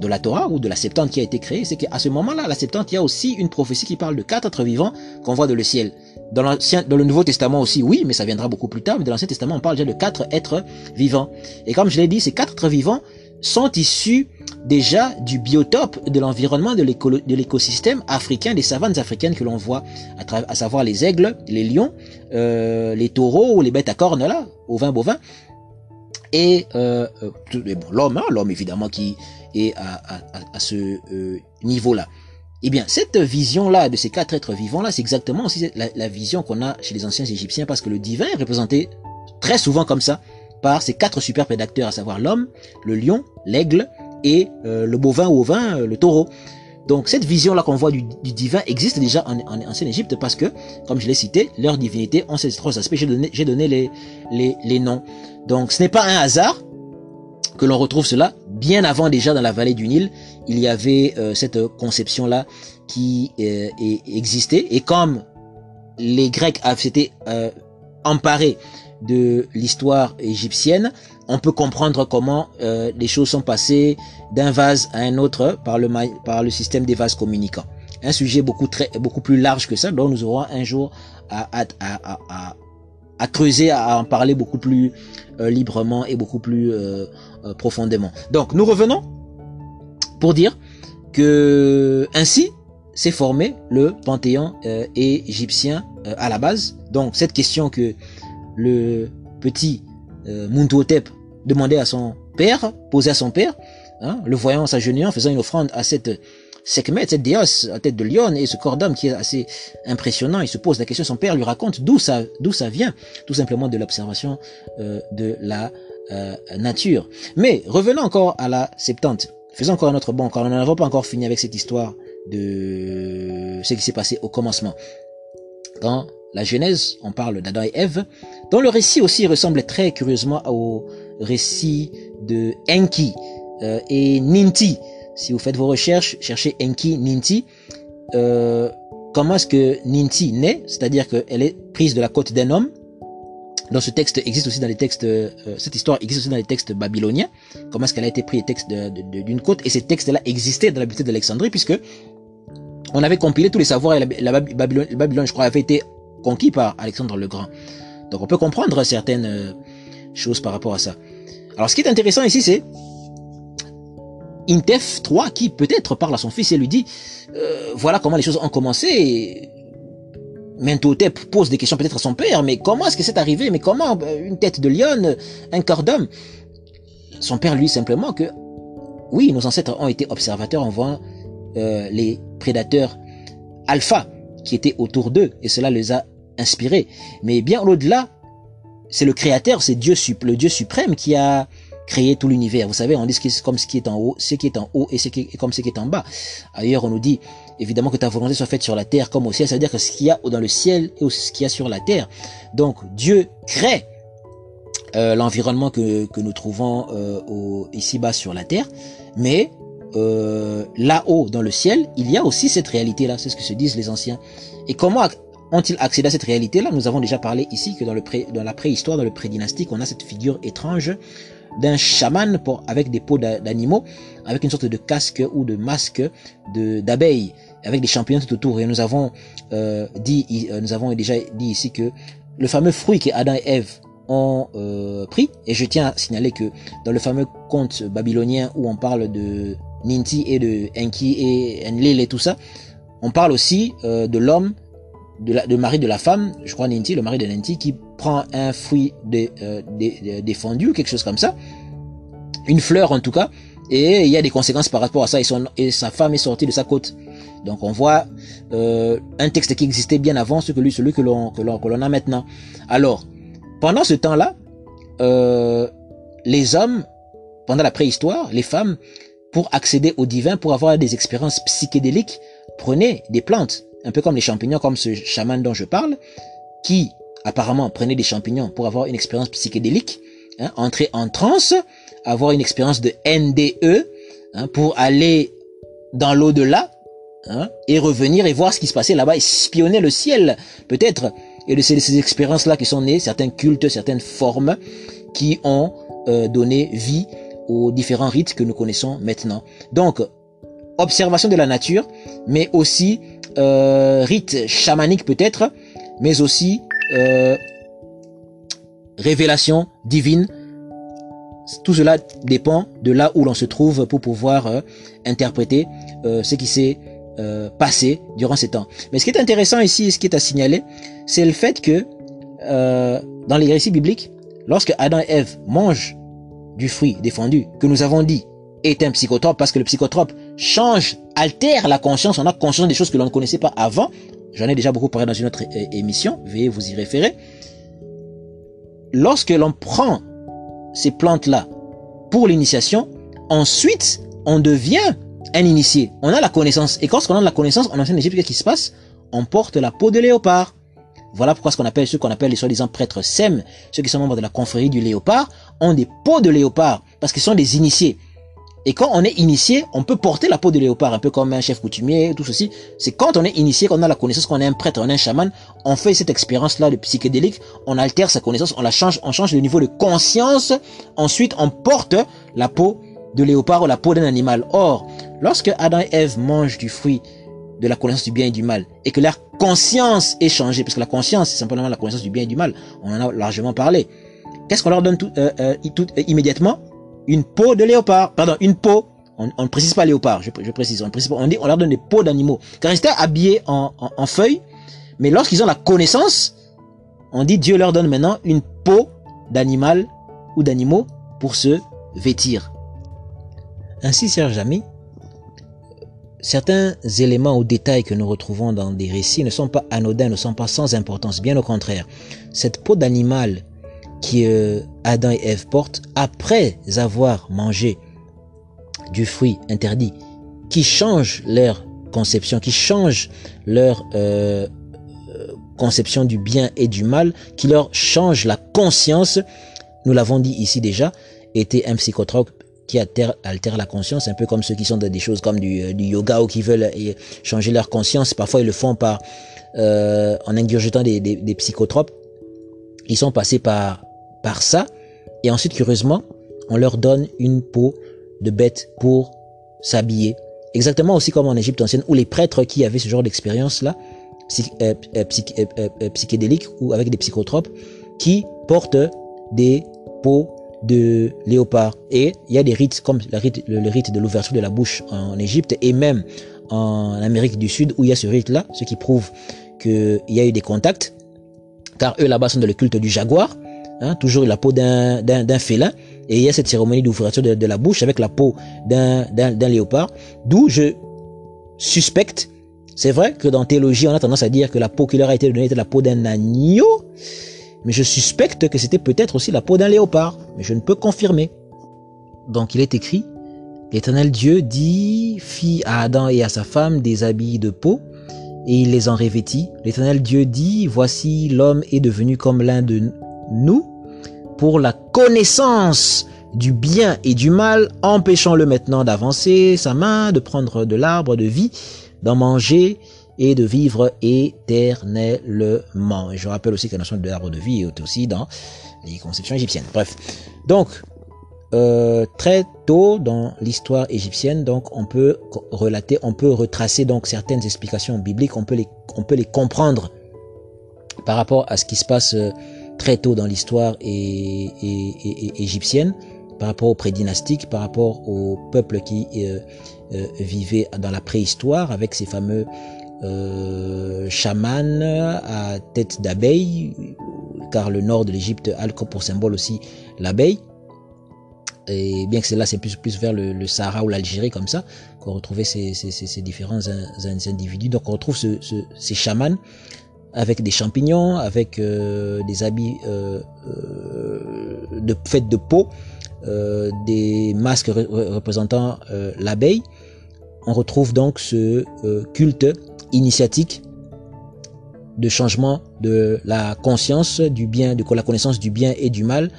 de la Torah ou de la Septante qui a été créée, c'est qu'à ce moment-là, la Septante, il y a aussi une prophétie qui parle de quatre êtres vivants qu'on voit dans le ciel. Dans l'ancien, dans le Nouveau Testament aussi, oui, mais ça viendra beaucoup plus tard. Mais dans l'Ancien Testament, on parle déjà de quatre êtres vivants. Et comme je l'ai dit, ces quatre êtres vivants sont issus déjà du biotope de l'environnement de l'écosystème africain, des savanes africaines que l'on voit, à, savoir les aigles, les lions, euh, les taureaux les bêtes à cornes là, ovins, bovins, et euh, euh l'homme, hein, l'homme évidemment qui est à, à, ce euh, niveau-là. Eh bien, cette vision-là de ces quatre êtres vivants-là, c'est exactement aussi la, la vision qu'on a chez les anciens Égyptiens, parce que le divin est représenté très souvent comme ça, par ces quatre super prédateurs, à savoir l'homme, le lion, l'aigle et euh, le bovin ou ovin, euh, le taureau. Donc cette vision-là qu'on voit du, divin existe déjà en, en, ancienne Égypte parce que, comme je l'ai cité, leur divinité ont ces trois aspects. J'ai donné, les, les, noms. Donc ce n'est pas un hasard que l'on retrouve cela. Bien avant déjà dans la vallée du Nil, il y avait euh, cette conception-là qui existait. Et comme les Grecs s'étaient emparés de l'histoire égyptienne, on peut comprendre comment euh, les choses sont passées d'un vase à un autre par le, par le système des vases communicants. Un sujet beaucoup, très, beaucoup plus large que ça, dont nous aurons un jour à, creuser, à en parler beaucoup plus euh, librement et beaucoup plus euh, profondément. Donc nous revenons pour dire que ainsi s'est formé le panthéon égyptien à la base. Donc cette question que le petit euh, demandait à son père, posait à son père, hein, le voyant s'agenouillant, faisant une offrande à cette Sekhmet, cette déesse à tête de lion et ce corps d'homme qui est assez impressionnant. Il se pose la question, son père lui raconte d'où ça, d'où ça vient, tout simplement de l'observation euh, de la euh, nature. Mais revenons encore à la Septante. Faisons encore un autre bon, car nous n'avons pas encore fini avec cette histoire de ce qui s'est passé au commencement. Quand la Genèse, on parle d'Adam et Ève, dont le récit aussi ressemble très curieusement au récit de Enki euh, et Ninti. Si vous faites vos recherches, cherchez Enki, Ninti. Euh, comment est-ce que Ninti naît? C'est-à-dire qu'elle est prise de la côte d'un homme. Dans ce texte existe aussi dans les textes, euh, cette histoire existe aussi dans les textes babyloniens. Comment est-ce qu'elle a été prise des textes d'une côte? Et ces textes-là existaient dans la bibliothèque d'Alexandrie puisque on avait compilé tous les savoirs et la, Babylone, Babylone, je crois, avait été conquis par Alexandre le Grand. Donc on peut comprendre certaines euh, choses par rapport à ça. Alors ce qui est intéressant ici, c'est Intef 3 qui peut-être parle à son fils et lui dit euh, voilà comment les choses ont commencé. Mentotep pose des questions peut-être à son père, mais comment est-ce que c'est arrivé? Mais comment euh, une tête de lion, un corps d'homme? Son père lui simplement que oui, nos ancêtres ont été observateurs en voyant les prédateurs alpha qui étaient autour d'eux et cela les a inspirés. Mais bien au-delà, c'est le créateur, c'est Dieu, le Dieu suprême qui a créé tout l'univers. Vous savez, on dit ce comme ce qui est en haut, ce qui est en haut et ce qui est comme ce qui est en bas. Ailleurs, on nous dit évidemment que ta volonté soit faite sur la terre comme au ciel. C'est-à-dire que ce qu'il y a dans le ciel et ce qu'il y a sur la terre. Donc Dieu crée euh, l'environnement que, nous trouvons euh, ici-bas sur la terre, mais euh, là-haut dans le ciel, il y a aussi cette réalité-là. C'est ce que se disent les anciens. Et comment ont-ils accédé à cette réalité-là? Nous avons déjà parlé ici que dans, le pré, dans la préhistoire, dans le prédynastique, on a cette figure étrange d'un chaman pour, avec des peaux d'animaux, avec une sorte de casque ou de masque d'abeilles, avec des champignons tout autour. Et nous avons euh, dit, euh, nous avons déjà dit ici que le fameux fruit que Adam et Ève ont euh, pris, et je tiens à signaler que dans le fameux conte babylonien où on parle de Ninti et de Enki et Enlil et tout ça. On parle aussi euh, de l'homme, de, la, de mari de la femme, je crois Ninti, le mari de Ninti, qui prend un fruit euh, défendu ou quelque chose comme ça. une fleur en tout cas, et il y a des conséquences par rapport à ça, et, son, et sa femme est sortie de sa côte. Donc on voit euh, un texte qui existait bien avant ce que lui, celui que l'on que l'on a maintenant. Alors, pendant ce temps-là, euh, les hommes, pendant la préhistoire, les femmes, pour accéder au divin, pour avoir des expériences psychédéliques, prenaient des plantes, un peu comme les champignons, comme ce chaman dont je parle, qui apparemment prenait des champignons pour avoir une expérience psychédélique, hein, entrer en transe, avoir une expérience de NDE, hein, pour aller dans l'au-delà, hein, et revenir et voir ce qui se passait là-bas, espionner le ciel, peut-être. Et de ces, ces expériences-là qui sont nées, certains cultes, certaines formes, qui ont euh, donné vie aux différents rites que nous connaissons maintenant. Donc, observation de la nature, mais aussi euh, rite chamanique peut-être, mais aussi euh, révélation divine. Tout cela dépend de là où l'on se trouve pour pouvoir euh, interpréter euh, ce qui s'est passé durant ces temps. Mais ce qui est intéressant ici, ce qui est à signaler, c'est le fait que dans les récits bibliques, lorsque Adam et Ève mangent du fruit défendu, que nous avons dit est un psychotrope, parce que le psychotrope change, altère la conscience, on a conscience des choses que l'on ne connaissait pas avant, J'en ai déjà beaucoup parlé dans une autre émission, veuillez vous y référer. Lorsque l'on prend ces plantes-là pour l'initiation, ensuite, on devient un initié. On a la connaissance. Et quand on a la connaissance, en ancien Égypte, qu'est-ce qui se passe? On porte la peau de léopard. Voilà pourquoi ce qu'on appelle ceux qu'on appelle les soi-disant prêtres SEM, ceux qui sont membres de la confrérie du léopard, ont des peaux de léopard parce qu'ils sont des initiés. Et quand on est initié, on peut porter la peau de léopard, un peu comme un chef coutumier, tout ceci. C'est quand on est initié, qu'on a la connaissance, qu'on est un prêtre, on est un chaman, on fait cette expérience-là de psychédélique, on altère sa connaissance, on la change, on change le niveau de conscience. Ensuite, on porte la peau de léopard ou la peau d'un animal. Or, lorsque Adam et Ève mangent du fruit de la connaissance du bien et du mal, et que leur conscience est changée, parce que la conscience, c'est simplement la connaissance du bien et du mal, on en a largement parlé. Qu'est-ce qu'on leur donne tout, euh, euh, euh, immédiatement? Une peau de léopard, pardon, une peau, on, ne précise pas léopard, je, précise, on, on dit, on leur donne des peaux d'animaux, car ils étaient habillés en, en, feuilles, mais lorsqu'ils ont la connaissance, on dit Dieu leur donne maintenant une peau d'animal ou d'animaux pour se vêtir. Ainsi, chers amis, certains éléments ou détails que nous retrouvons dans des récits ne sont pas anodins, ne sont pas sans importance, bien au contraire. Cette peau d'animal qui euh, Adam et Ève portent après avoir mangé du fruit interdit, qui change leur conception, qui change leur euh, euh, conception du bien et du mal, qui leur change la conscience, nous l'avons dit ici déjà, était un psychotrope qui altère, la conscience, un peu comme ceux qui sont dans des choses comme du, yoga ou qui veulent changer leur conscience. Parfois, ils le font par en ingurgitant des, des psychotropes. Ils sont passés par par ça. Et ensuite, curieusement, on leur donne une peau de bête pour s'habiller. Exactement aussi comme en Égypte ancienne, où les prêtres qui avaient ce genre d'expérience-là, euh, euh, euh, psychédéliques ou avec des psychotropes, qui portent des peaux de léopard. Et il y a des rites comme le rite, le rite de l'ouverture de la bouche en Égypte et même en Amérique du Sud où il y a ce rite-là, ce qui prouve qu'il y a eu des contacts, car eux là-bas sont dans le culte du jaguar. Hein, toujours la peau d'un félin, et il y a cette cérémonie d'ouverture de, la bouche avec la peau d'un léopard, d'où je suspecte, c'est vrai que dans théologie, on a tendance à dire que la peau qui leur a été donnée était la peau d'un agneau, mais je suspecte que c'était peut-être aussi la peau d'un léopard, mais je ne peux confirmer. Donc il est écrit, l'Éternel Dieu dit, fit à Adam et à sa femme des habits de peau, et il les en revêtit. L'Éternel Dieu dit, voici l'homme est devenu comme l'un de nous, pour la connaissance du bien et du mal, empêchons-le maintenant d'avancer sa main, de prendre de l'arbre de vie, d'en manger et de vivre éternellement. Et je rappelle aussi que la notion de l'arbre de vie est aussi dans les conceptions égyptiennes. Bref, donc euh, très tôt dans l'histoire égyptienne, donc on peut relater, on peut retracer donc certaines explications bibliques, on peut les, on peut les comprendre par rapport à ce qui se passe. Très tôt dans l'histoire égyptienne par rapport aux prédynastiques, par rapport aux peuples qui euh, euh, vivaient dans la préhistoire avec ces fameux euh, chamans à tête d'abeille, car le nord de l'Égypte a pour symbole aussi l'abeille. et bien que c'est là, c'est plus, plus vers le, Sahara ou l'Algérie comme ça, qu'on retrouvait ces, différents individus. Donc on retrouve ce, ces chamans avec des champignons, avec euh, des habits euh, euh, de faits de peau, des masques représentant l'abeille. On retrouve donc ce culte initiatique de changement de la conscience du bien, de la connaissance du bien et du mal,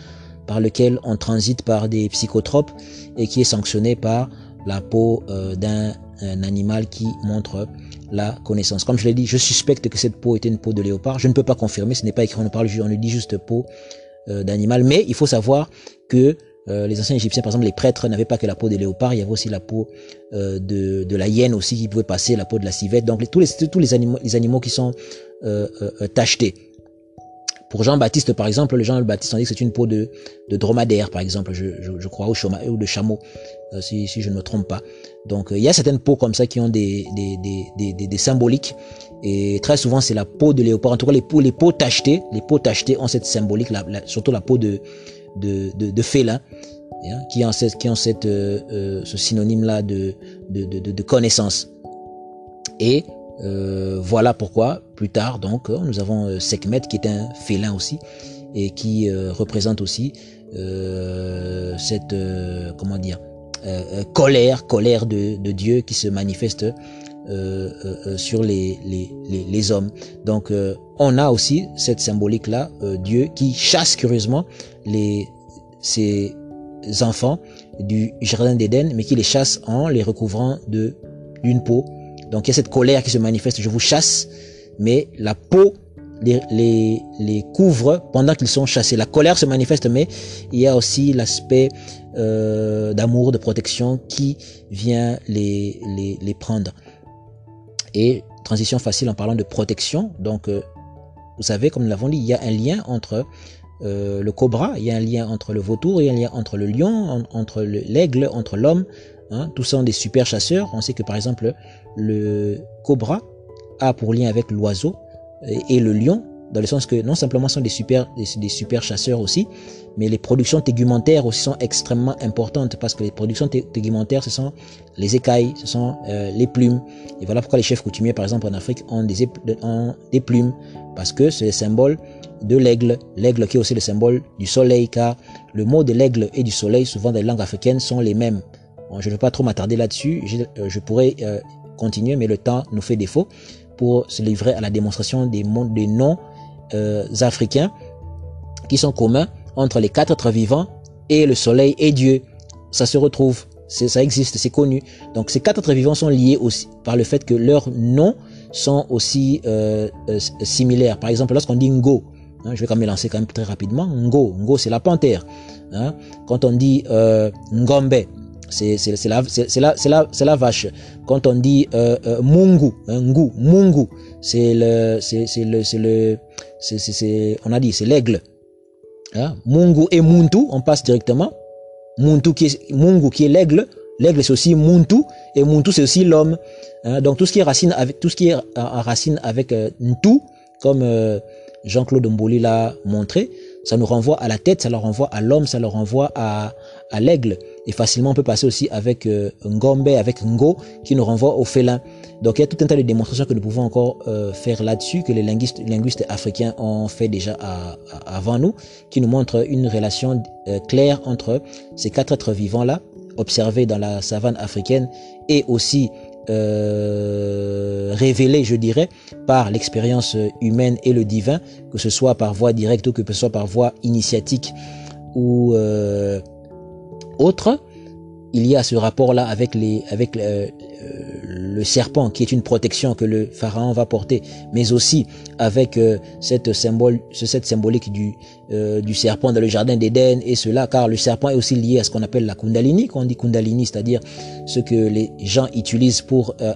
par lequel on transite par des psychotropes et qui est sanctionné par la peau d'un animal qui montre la connaissance. Comme je l'ai dit, je suspecte que cette peau était une peau de léopard. Je ne peux pas confirmer, ce n'est pas écrit, on ne parle, on ne dit juste peau euh, d'animal. Mais il faut savoir que euh, les anciens Égyptiens, par exemple, les prêtres n'avaient pas que la peau de léopard, il y avait aussi la peau euh, de, la hyène aussi qui pouvait passer, la peau de la civette. Donc tous tous les animaux les animaux qui sont tachetés. Pour Jean-Baptiste, par exemple, le Jean-Baptiste, on dit que c'est une peau de, de dromadaire, par exemple, je, je, je crois, ou, de chameau, si, si je ne me trompe pas. Donc euh, il y a certaines peaux comme ça qui ont des, des, des, des, des symboliques. Et très souvent, c'est la peau de léopard. En tout cas, les peaux, les peaux tachetées, les peaux tachetées ont cette symbolique, la, surtout la peau de, de, de, de félin, hein, qui ont, cette, qui ont cette, euh, euh, ce synonyme-là de, de, de, de, connaissance. Et euh, voilà pourquoi, plus tard, donc, nous avons Sekhmet, qui est un félin aussi, et qui représente aussi cette, comment dire, euh, euh, colère, colère de, Dieu qui se manifeste euh, sur les, hommes. Donc on a aussi cette symbolique-là, Dieu qui chasse curieusement les, ses enfants du jardin d'Éden, mais qui les chasse en les recouvrant de d'une peau. Donc il y a cette colère qui se manifeste, je vous chasse, mais la peau les, couvre pendant qu'ils sont chassés. La colère se manifeste, mais il y a aussi l'aspect euh, d'amour, de protection qui vient les, prendre. Et transition facile en parlant de protection. Donc, euh, vous savez, comme nous l'avons dit, il y a un lien entre euh, le cobra, il y a un lien entre le vautour, il y a un lien entre le lion, entre l'aigle, entre l'homme. Hein, tous sont des super chasseurs. On sait que par exemple, le cobra a pour lien avec l'oiseau et le lion dans le sens que non simplement sont des super, des, super chasseurs aussi, mais les productions tégumentaires aussi sont extrêmement importantes parce que les productions tégumentaires, ce sont les écailles, ce sont euh, les plumes. Et voilà pourquoi les chefs coutumiers, par exemple en Afrique, ont des, ont des plumes parce que c'est le symbole de l'aigle, l'aigle qui est aussi le symbole du soleil, car le mot de l'aigle et du soleil, souvent dans les langues africaines, sont les mêmes. je ne vais pas trop m'attarder là-dessus, je, euh, je, pourrais euh, continuer, mais le temps nous fait défaut pour se livrer à la démonstration des, noms euh, africains qui sont communs entre les quatre êtres vivants et le soleil et Dieu. Ça se retrouve, ça existe, c'est connu. Donc ces quatre êtres vivants sont liés aussi par le fait que leurs noms sont aussi euh, euh, similaires. Par exemple, lorsqu'on dit Ngo, hein, je vais quand même lancer quand même très rapidement, Ngo, Ngo c'est la panthère. Hein. Quand on dit Ngombe, c'est la, la, la, la vache. Quand on dit euh, euh, Mungu, hein, Ngu, Mungu, c'est le, c'est le, c'est le, on a dit, c'est l'aigle. Hein? Mungu et Muntu, on passe directement. Muntu qui est, Mungu qui est l'aigle. L'aigle c'est aussi Muntu et Muntu c'est aussi l'homme. Hein? Donc tout ce qui est racine avec, tout ce qui est racine avec euh, Ntu, comme Jean-Claude Mboli l'a montré, ça nous renvoie à la tête, ça leur renvoie à l'homme, ça leur renvoie à, à l'aigle. Et facilement, on peut passer aussi avec euh, Ngombe, avec Ngo, qui nous renvoie au félin. Donc, il y a tout un tas de démonstrations que nous pouvons encore euh, faire là-dessus, que les linguistes, linguistes africains ont fait déjà avant nous, qui nous montrent une relation euh, claire entre ces quatre êtres vivants-là, observés dans la savane africaine, et aussi euh, je dirais, par l'expérience humaine et le divin, que ce soit par voie directe ou que ce soit par voie initiatique ou euh, autre. Il y a ce rapport-là avec avec euh, le serpent qui est une protection que le pharaon va porter, mais aussi avec euh, cette symbolique du euh, du serpent dans le jardin d'Éden et cela, car le serpent est aussi lié à ce qu'on appelle la Kundalini, on dit Kundalini, c'est-à-dire ce que les gens utilisent pour euh,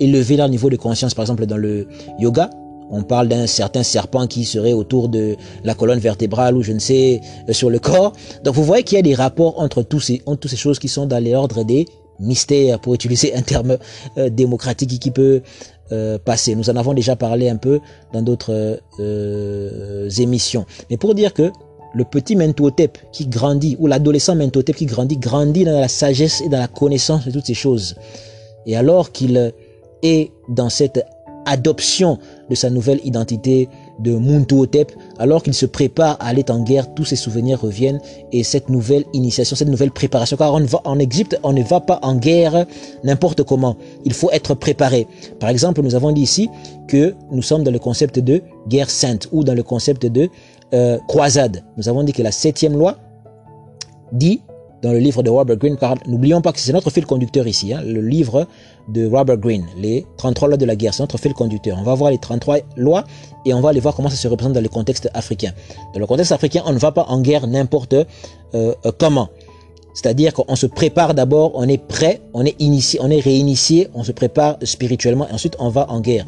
élever leur niveau de conscience, par exemple dans le yoga, on parle d'un certain serpent qui serait autour de la colonne vertébrale ou je ne sais sur le corps. Donc vous voyez qu'il y a des rapports entre toutes ces choses qui sont dans l'ordre des mystère, pour utiliser un terme euh, démocratique qui peut euh, passer. Nous en avons déjà parlé un peu dans d'autres euh, émissions. Mais pour dire que le petit Mentotep qui grandit, ou l'adolescent Mentotep qui grandit, grandit dans la sagesse et dans la connaissance de toutes ces choses. Et alors qu'il est dans cette adoption de sa nouvelle identité de Muntuotep, alors qu'il se prépare à aller en guerre, tous ses souvenirs reviennent et cette nouvelle initiation, cette nouvelle préparation, car on va en Égypte, on ne va pas en guerre n'importe comment. Il faut être préparé. Par exemple, nous avons dit ici que nous sommes dans le concept de guerre sainte ou dans le concept de euh, croisade. Nous avons dit que la septième loi dit dans le livre de Robert Greene, car n'oublions pas que c'est notre fil conducteur ici, hein, le livre de Robert Greene, les 33 lois de la guerre, c'est notre fil conducteur. On va voir les 33 lois et on va aller voir comment ça se représente dans le contexte africain. Dans le contexte africain, on ne va pas en guerre n'importe euh, comment. C'est-à-dire qu'on se prépare d'abord, on est prêt, on est initié, on est réinitié, on se prépare spirituellement et ensuite on va en guerre.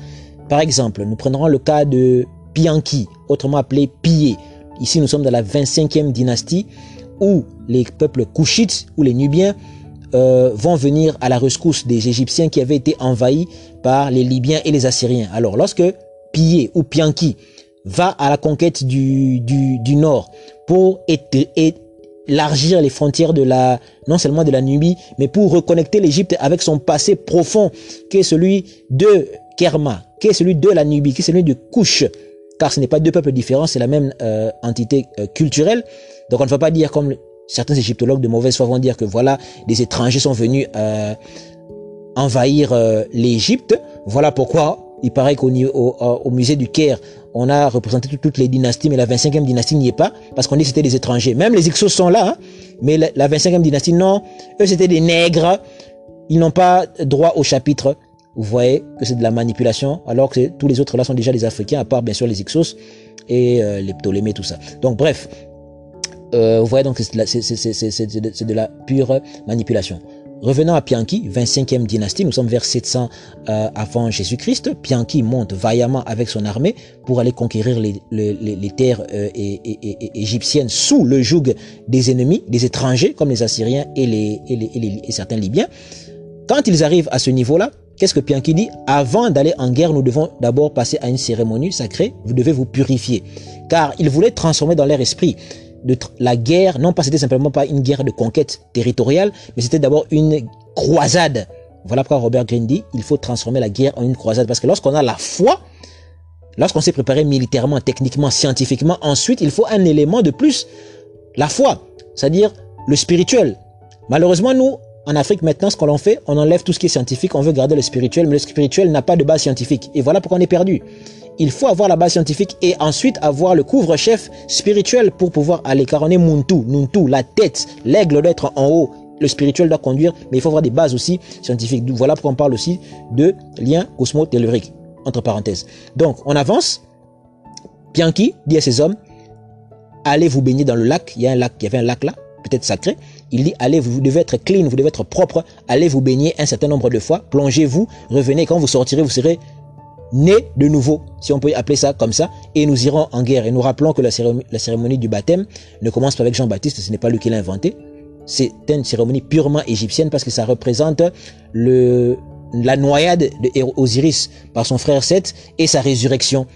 Par exemple, nous prendrons le cas de Pianki, autrement appelé Pillé. Ici, nous sommes dans la 25e dynastie où les peuples couchites ou les Nubiens euh, vont venir à la rescousse des Égyptiens qui avaient été envahis par les Libyens et les Assyriens. Alors lorsque Pillé ou Pianki va à la conquête du, du, nord pour élargir les frontières de la, non seulement de la Nubie, mais pour reconnecter l'Égypte avec son passé profond, qui est celui de Kerma, qui est celui de la Nubie, qui est celui de Couche, car ce n'est pas deux peuples différents, c'est la même euh, entité euh, culturelle. Donc on ne va pas dire comme certains égyptologues de mauvaise foi vont dire que voilà, des étrangers sont venus euh, envahir euh, l'Égypte. Voilà pourquoi il paraît qu'au au, au, musée du Caire, on a représenté toutes les dynasties, mais la 25e dynastie n'y est pas, parce qu'on dit que c'était des étrangers. Même les Ixos sont là, hein, mais la, la 25e dynastie, non, eux c'était des nègres, ils n'ont pas droit au chapitre. Vous voyez que c'est de la manipulation, alors que tous les autres là sont déjà des Africains, à part bien sûr les Ixos et euh, les Ptolémées, tout ça. Donc bref, euh, vous voyez donc c'est de, de, la pure manipulation. Revenons à Pianki, 25e dynastie, nous sommes vers 700 euh, avant Jésus-Christ. Pianki monte vaillamment avec son armée pour aller conquérir les, terres euh, égyptiennes sous le joug des ennemis, des étrangers comme les Assyriens et, les, et certains Libyens. Quand ils arrivent à ce niveau-là, qu'est-ce que Pianki dit? Avant d'aller en guerre, nous devons d'abord passer à une cérémonie sacrée. Vous devez vous purifier. Car il voulait transformer dans leur esprit la guerre, non pas c'était simplement pas une guerre de conquête territoriale, mais c'était d'abord une croisade. Voilà pourquoi Robert Greene dit, il faut transformer la guerre en une croisade. Parce que lorsqu'on a la foi, lorsqu'on s'est préparé militairement, techniquement, scientifiquement, ensuite, il faut un élément de plus, la foi, c'est-à-dire le spirituel. Malheureusement, nous, en Afrique, maintenant, ce qu'on fait, on enlève tout ce qui est scientifique, on veut garder le spirituel, mais le spirituel n'a pas de base scientifique. Et voilà pourquoi on est perdu il faut avoir la base scientifique et ensuite avoir le couvre-chef spirituel pour pouvoir aller. Car on est Muntu, Nuntu, la tête. L'aigle doit être en haut. Le spirituel doit conduire, mais il faut avoir des bases aussi scientifiques. Voilà pourquoi on parle aussi de lien cosmo-tellurique, entre parenthèses. Donc, on avance. Pianki dit à ses hommes, allez vous baigner dans le lac. Il y a un lac, il y avait un lac là, peut-être sacré. Il dit, allez, vous devez être clean, vous devez être propre. Allez vous baigner un certain nombre de fois. Plongez-vous, revenez. Quand vous sortirez, vous serez né de nouveau, si on peut appeler ça comme ça, et nous irons en guerre. Et nous rappelons que la cérémonie, du baptême ne commence pas avec Jean-Baptiste, ce n'est pas lui qui l'a inventé. C'est une cérémonie purement égyptienne parce que ça représente la noyade d'Osiris par son frère Seth et sa résurrection.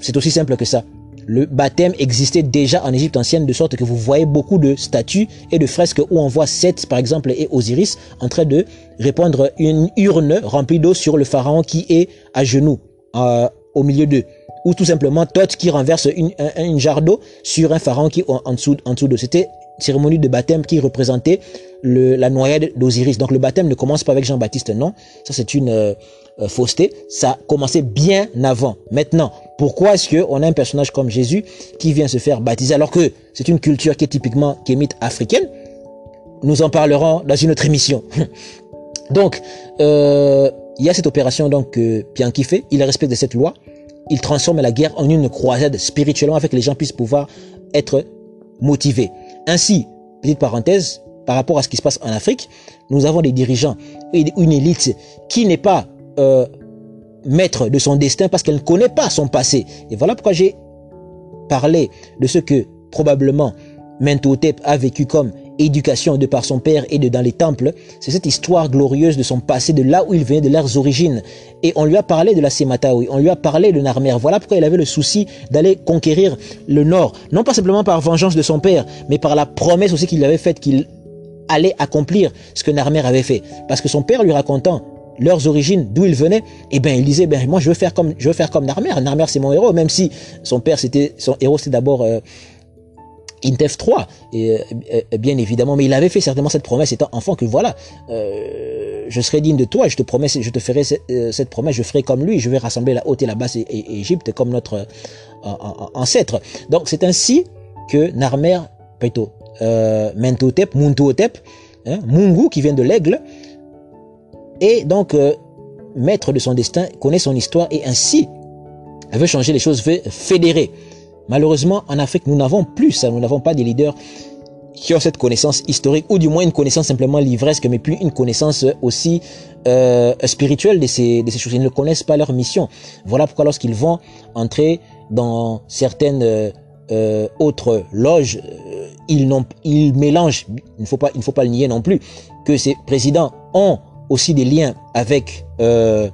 C'est aussi simple que ça le baptême existait déjà en Égypte ancienne, de sorte que vous voyez beaucoup de statues et de fresques où on voit Seth, par exemple, et Osiris en train de répandre une urne remplie d'eau sur le pharaon qui est à genoux, euh, au milieu d'eux. Ou tout simplement Thoth qui renverse une, un, jarre d'eau sur un pharaon qui est en, dessous, en dessous d'eux. C'était cérémonie de baptême qui représentait le, la noyade d'Osiris. Donc le baptême ne commence pas avec Jean-Baptiste, non. Ça c'est une euh, euh, fausseté. Ça commençait bien avant. Maintenant, pourquoi est-ce qu'on a un personnage comme Jésus qui vient se faire baptiser alors que c'est une culture qui est typiquement kémite africaine? Nous en parlerons dans une autre émission. donc, euh, il y a cette opération donc que Pianki fait. Il respecte cette loi. Il transforme la guerre en une croisade spirituellement afin que les gens puissent pouvoir être motivés. Ainsi, petite parenthèse, par rapport à ce qui se passe en Afrique, nous avons des dirigeants et une élite qui n'est pas euh, maître de son destin parce qu'elle ne connaît pas son passé. Et voilà pourquoi j'ai parlé de ce que probablement Mentotep a vécu comme éducation de par son père et de dans les temples, c'est cette histoire glorieuse de son passé, de là où il venait, de leurs origines. Et on lui a parlé de la Semataoui, on lui a parlé de Narmer. Voilà pourquoi il avait le souci d'aller conquérir le nord, non pas simplement par vengeance de son père, mais par la promesse aussi qu'il avait faite qu'il allait accomplir ce que Narmer avait fait. Parce que son père lui racontant leurs origines, d'où ils venaient, et eh ben il disait ben moi je veux faire comme je veux faire comme Narmer. Narmer c'est mon héros, même si son père c'était son héros c'était d'abord euh, Intef 3, et, bien évidemment, mais il avait fait certainement cette promesse étant enfant que voilà, euh, je serai digne de toi, je te promets, je te ferai euh, cette, promesse, je ferai comme lui, je vais rassembler la haute et la basse Égypte comme notre ancêtre. Donc c'est ainsi que Narmer, plutôt euh, Mentotep, hein, Mungu qui vient de l'aigle, et donc euh, maître de son destin, connaît son histoire et ainsi veut changer les choses, veut fédérer. Malheureusement, en Afrique, nous n'avons plus ça, nous n'avons pas des leaders qui ont cette connaissance historique, ou du moins une connaissance simplement livresque, mais plus une connaissance aussi euh, spirituelle de ces, choses. Ils ne connaissent pas leur mission. Voilà pourquoi lorsqu'ils vont entrer dans certaines euh, autres loges, euh, ils, mélangent, il ne, faut pas, le nier non plus, que ces présidents ont aussi des liens avec euh,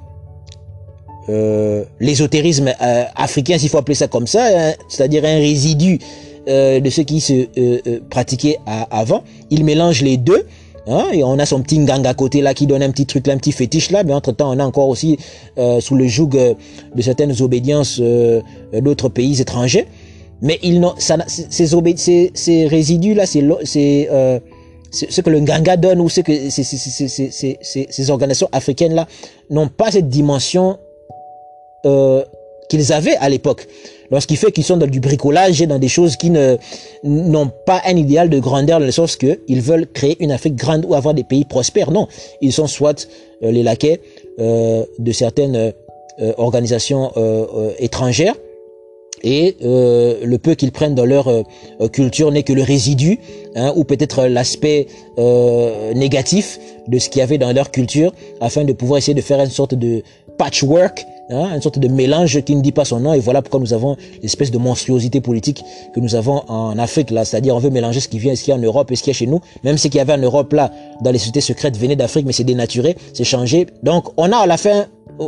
euh, l'ésotérisme euh, africain, s'il faut appeler ça comme ça, hein, c'est-à-dire un résidu euh, de ce qui se pratiquait avant. Il mélange les deux. Hein, et on a son petit gang à côté là qui donne un petit truc là, un petit fétiche là, mais entre temps on a encore aussi sous le joug de certaines obédiences d'autres pays étrangers. Mais ils ça, ces, ces, ces résidus là, c'est ce que le Nganga donne ou ce que ces, ces, ces organisations africaines là n'ont pas cette dimension euh, qu'ils avaient à l'époque. Lorsqu'il fait qu'ils sont dans du bricolage et dans des choses qui ne n'ont pas un idéal de grandeur dans le sens que ils veulent créer une Afrique grande ou avoir des pays prospères. Non, ils sont soit euh, les laquais euh, de certaines euh, organisations étrangères et le peu qu'ils prennent dans leur culture n'est que le résidu hein, ou peut-être l'aspect négatif de ce qu'il y avait dans leur culture afin de pouvoir essayer de faire une sorte de patchwork Hein, une sorte de mélange qui ne dit pas son nom et voilà pourquoi nous avons l'espèce de monstruosité politique que nous avons en Afrique là, c'est-à-dire on veut mélanger ce qui vient, ce qui est en Europe et ce qui est chez nous, même ce qu'il y avait en Europe là, dans les sociétés secrètes venait d'Afrique mais c'est dénaturé, c'est changé, donc on a à la fin euh,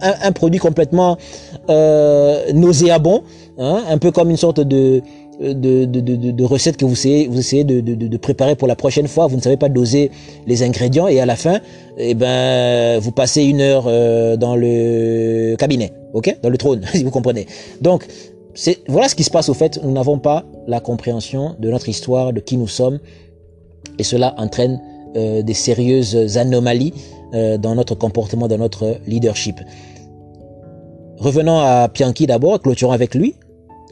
un, produit complètement euh, nauséabond, hein, un peu comme une sorte de de, recettes que vous essayez, vous essayez de, préparer pour la prochaine fois. Vous ne savez pas doser les ingrédients et à la fin, eh ben, vous passez une heure euh, dans le cabinet, ok, dans le trône, si vous comprenez. Donc, voilà ce qui se passe au fait. Nous n'avons pas la compréhension de notre histoire, de qui nous sommes, et cela entraîne euh, des sérieuses anomalies euh, dans notre comportement, dans notre leadership. Revenons à Pianki d'abord, clôturons avec lui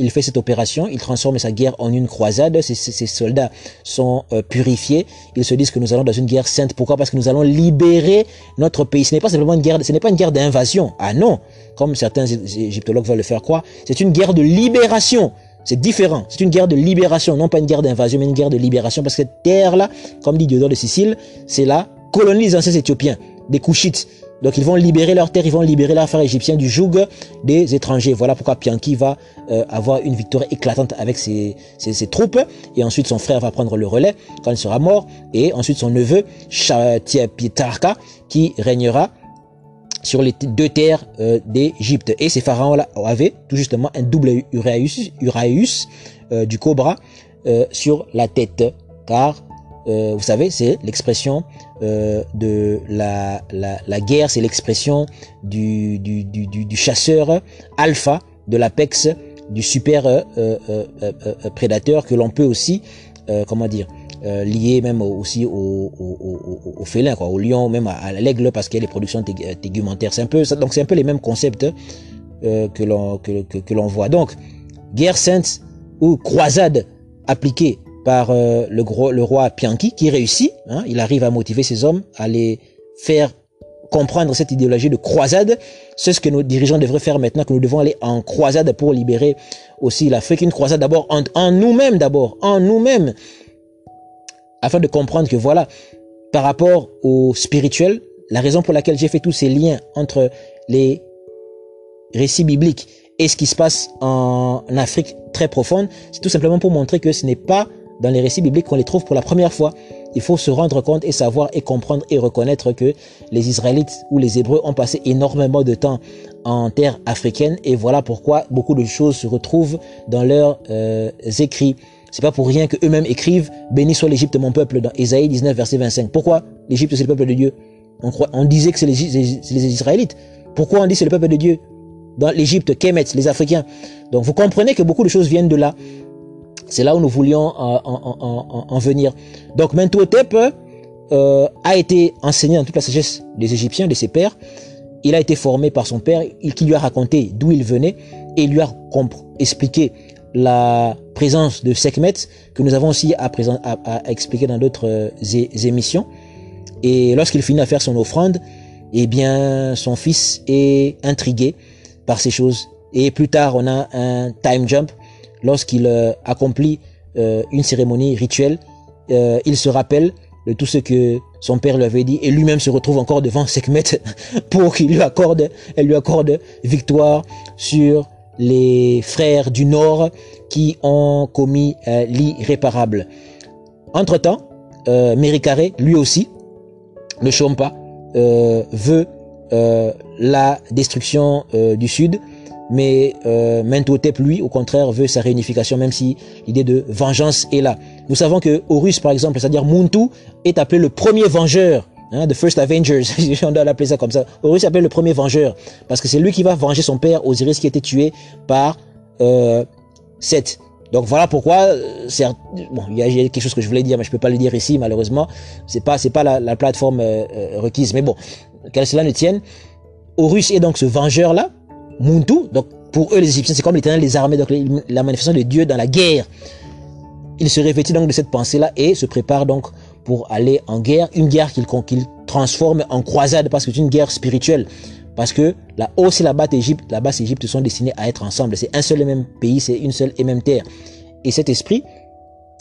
il fait cette opération, il transforme sa guerre en une croisade, ses, soldats sont euh, purifiés, ils se disent que nous allons dans une guerre sainte. Pourquoi? Parce que nous allons libérer notre pays. Ce n'est pas simplement une guerre, ce n'est pas guerre d'invasion. Ah non, comme certains égyptologues veulent le faire croire, c'est une guerre de libération. C'est différent. C'est une guerre de libération, non pas une guerre d'invasion, mais une guerre de libération. Parce que cette terre-là, comme dit Diodore de Sicile, c'est la colonie des anciens éthiopiens, des Couchites. Donc ils vont libérer leur terre, ils vont libérer l'affaire égyptienne du joug des étrangers. Voilà pourquoi Pianki va euh, avoir une victoire éclatante avec ses, troupes. Et ensuite son frère va prendre le relais quand il sera mort. Et ensuite son neveu, Pietarka, qui régnera sur les deux terres euh, d'Égypte. Et ces pharaons-là avaient tout justement un double Uraeus, euh, du cobra sur la tête. Car, vous savez, c'est l'expression euh, de la, la, la guerre, c'est l'expression du, du, du, chasseur alpha, de l'apex, du super euh, euh, prédateur que l'on peut aussi, comment dire, lier même aussi au, au, au, félin, quoi, au lion, même à, l'aigle, parce qu'il y a les productions tégumentaires. C'est un peu, donc c'est un peu les mêmes concepts que que, que, que l'on voit. Donc, guerre sainte ou croisade appliquée par euh, le, gros, le roi Pianki qui réussit. Hein, il arrive à motiver ses hommes à les faire comprendre cette idéologie de croisade. C'est ce que nos dirigeants devraient faire maintenant, que nous devons aller en croisade pour libérer aussi l'Afrique. Une croisade d'abord en, en nous-mêmes, d'abord, en nous-mêmes, afin de comprendre que voilà, par rapport au spirituel, la raison pour laquelle j'ai fait tous ces liens entre les récits bibliques et ce qui se passe en Afrique très profonde, c'est tout simplement pour montrer que ce n'est pas dans les récits bibliques qu'on les trouve pour la première fois. Il faut se rendre compte et savoir et comprendre et reconnaître que les Israélites ou les Hébreux ont passé énormément de temps en terre africaine et voilà pourquoi beaucoup de choses se retrouvent dans leurs euh, écrits. C'est pas pour rien que eux-mêmes écrivent Béni soit l'Égypte mon peuple dans Ésaïe 19 verset 25. Pourquoi l'Égypte c'est le peuple de Dieu? On, disait que c'est les, les, Israélites. Pourquoi on dit c'est le peuple de Dieu? Dans l'Égypte, Kemet, les Africains. Donc vous comprenez que beaucoup de choses viennent de là. C'est là où nous voulions euh, en, en, venir. Donc Mentuhotep euh, a été enseigné dans toute la sagesse des Égyptiens, de ses pères. Il a été formé par son père, qui lui a raconté d'où il venait et lui a expliqué la présence de Sekhmet que nous avons aussi à, présent, à, expliquer dans d'autres euh, émissions. Et lorsqu'il finit à faire son offrande, eh bien, son fils est intrigué par ces choses. Et plus tard, on a un time jump. Lorsqu'il euh, accomplit euh, une cérémonie rituelle, il se rappelle de tout ce que son père lui avait dit et lui-même se retrouve encore devant Sekhmet pour qu'il lui accorde, elle lui accorde victoire sur les frères du Nord qui ont commis euh, l'irréparable. Entre-temps, euh, lui aussi, ne chôme pas, euh, veut euh, la destruction du Sud, mais euh, Mentotep, lui, au contraire, veut sa réunification, même si l'idée de vengeance est là. Nous savons que Horus, par exemple, c'est-à-dire Muntu, est appelé le premier vengeur Hein, the First Avengers, on doit l'appeler ça comme ça. Horus s'appelle le premier vengeur, parce que c'est lui qui va venger son père Osiris qui a été tué par euh, Seth. Donc voilà pourquoi, euh, bon, il y, a quelque chose que je voulais dire, mais je peux pas le dire ici malheureusement. C'est pas, c'est pas la, la plateforme euh, euh, requise, mais bon, qu'elle cela ne tienne, Horus est donc ce vengeur là, Muntu. Donc pour eux les Égyptiens, c'est comme l'éternel des armées, donc la manifestation de Dieu dans la guerre. Il se revêtit donc de cette pensée là et se prépare donc pour aller en guerre, une guerre qu'il transforme en croisade parce que c'est une guerre spirituelle. Parce que la hausse et la basse Égypte, la basse Égypte sont destinés à être ensemble. C'est un seul et même pays, c'est une seule et même terre. Et cet esprit,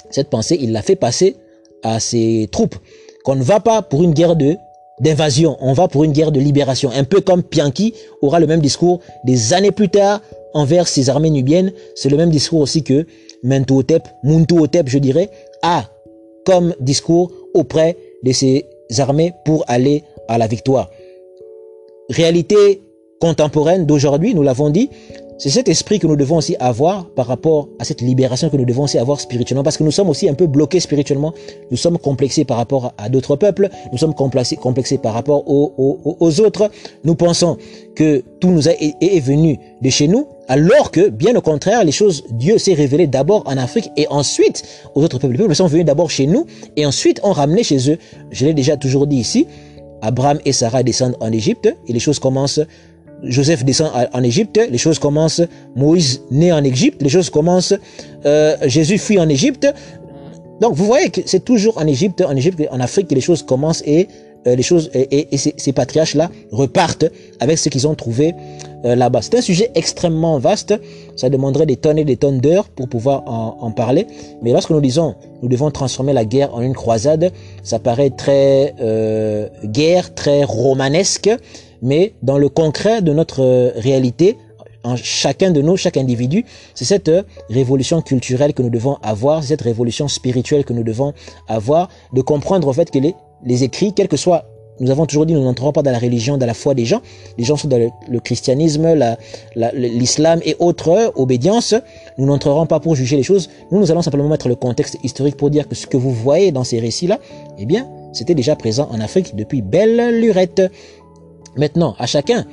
cette pensée, il l'a fait passer à ses troupes. Qu'on ne va pas pour une guerre de d'invasion, on va pour une guerre de libération. Un peu comme Pianki aura le même discours des années plus tard envers ses armées nubiennes. C'est le même discours aussi que Mentuhotep, Muntuhotep, je dirais, a comme discours auprès de ses armées pour aller à la victoire. Réalité contemporaine d'aujourd'hui, nous l'avons dit, c'est cet esprit que nous devons aussi avoir par rapport à cette libération que nous devons aussi avoir spirituellement, parce que nous sommes aussi un peu bloqués spirituellement, nous sommes complexés par rapport à d'autres peuples, nous sommes complexés, par rapport aux, aux, autres, nous pensons que tout nous est, est venu de chez nous, alors que, bien au contraire, les choses, Dieu s'est révélé d'abord en Afrique et ensuite aux autres peuples. Les peuples sont venus d'abord chez nous et ensuite ont ramené chez eux. Je l'ai déjà toujours dit ici, Abraham et Sarah descendent en Égypte et les choses commencent Joseph descend en Égypte, les choses commencent. Moïse naît en Égypte, les choses commencent. Euh, Jésus fuit en Égypte. Donc vous voyez que c'est toujours en Égypte, en Égypte, en Afrique que les choses commencent et euh, les choses et, ces, ces patriarches là repartent avec ce qu'ils ont trouvé euh, là-bas. C'est un sujet extrêmement vaste. Ça demanderait des tonnes et des tonnes d'heures pour pouvoir en, en, parler. Mais lorsque nous disons nous devons transformer la guerre en une croisade, ça paraît très euh, guerre, très romanesque mais dans le concret de notre euh, réalité, en chacun de nous, chaque individu, c'est cette euh, révolution culturelle que nous devons avoir, cette révolution spirituelle que nous devons avoir, de comprendre en fait que les, écrits, quel que soit nous avons toujours dit, nous n'entrons pas dans la religion, dans la foi des gens. Les gens sont dans le, christianisme, l'islam et autres obédiences. Nous n'entrerons pas pour juger les choses. Nous, nous allons simplement mettre le contexte historique pour dire que ce que vous voyez dans ces récits-là, eh bien, c'était déjà présent en Afrique depuis belle lurette. Maintenant, à chacun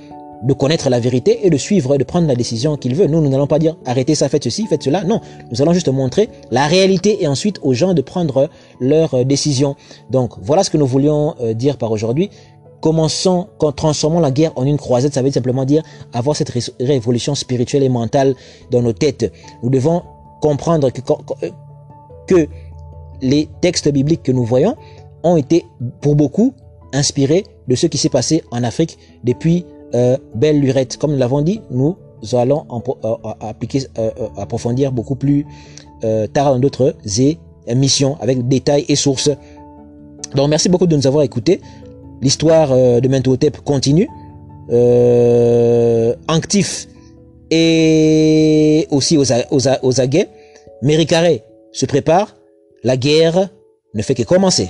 de connaître la vérité et de suivre et de prendre la décision qu'il veut. Nous, nous n'allons pas dire arrêtez ça, faites ceci, faites cela. Non, nous allons juste montrer la réalité et ensuite aux gens de prendre leurs euh, décisions. Donc, voilà ce que nous voulions euh, dire par aujourd'hui. Commençons, quand transformons la guerre en une croisade, ça veut simplement dire avoir cette révolution spirituelle et mentale dans nos têtes. Nous devons comprendre que, euh, que les textes bibliques que nous voyons ont été, pour beaucoup, inspiré de ce qui s'est passé en Afrique depuis euh, Belle Lurette. Comme nous l'avons dit, nous allons euh, appliquer, euh, approfondir beaucoup plus tard dans d'autres émissions avec détails et sources. Donc merci beaucoup de nous avoir écoutés. L'histoire de Mentotep continue. actif et aussi aux, aux, aux aguets. Méricaré se prépare. la guerre ne fait que commencer.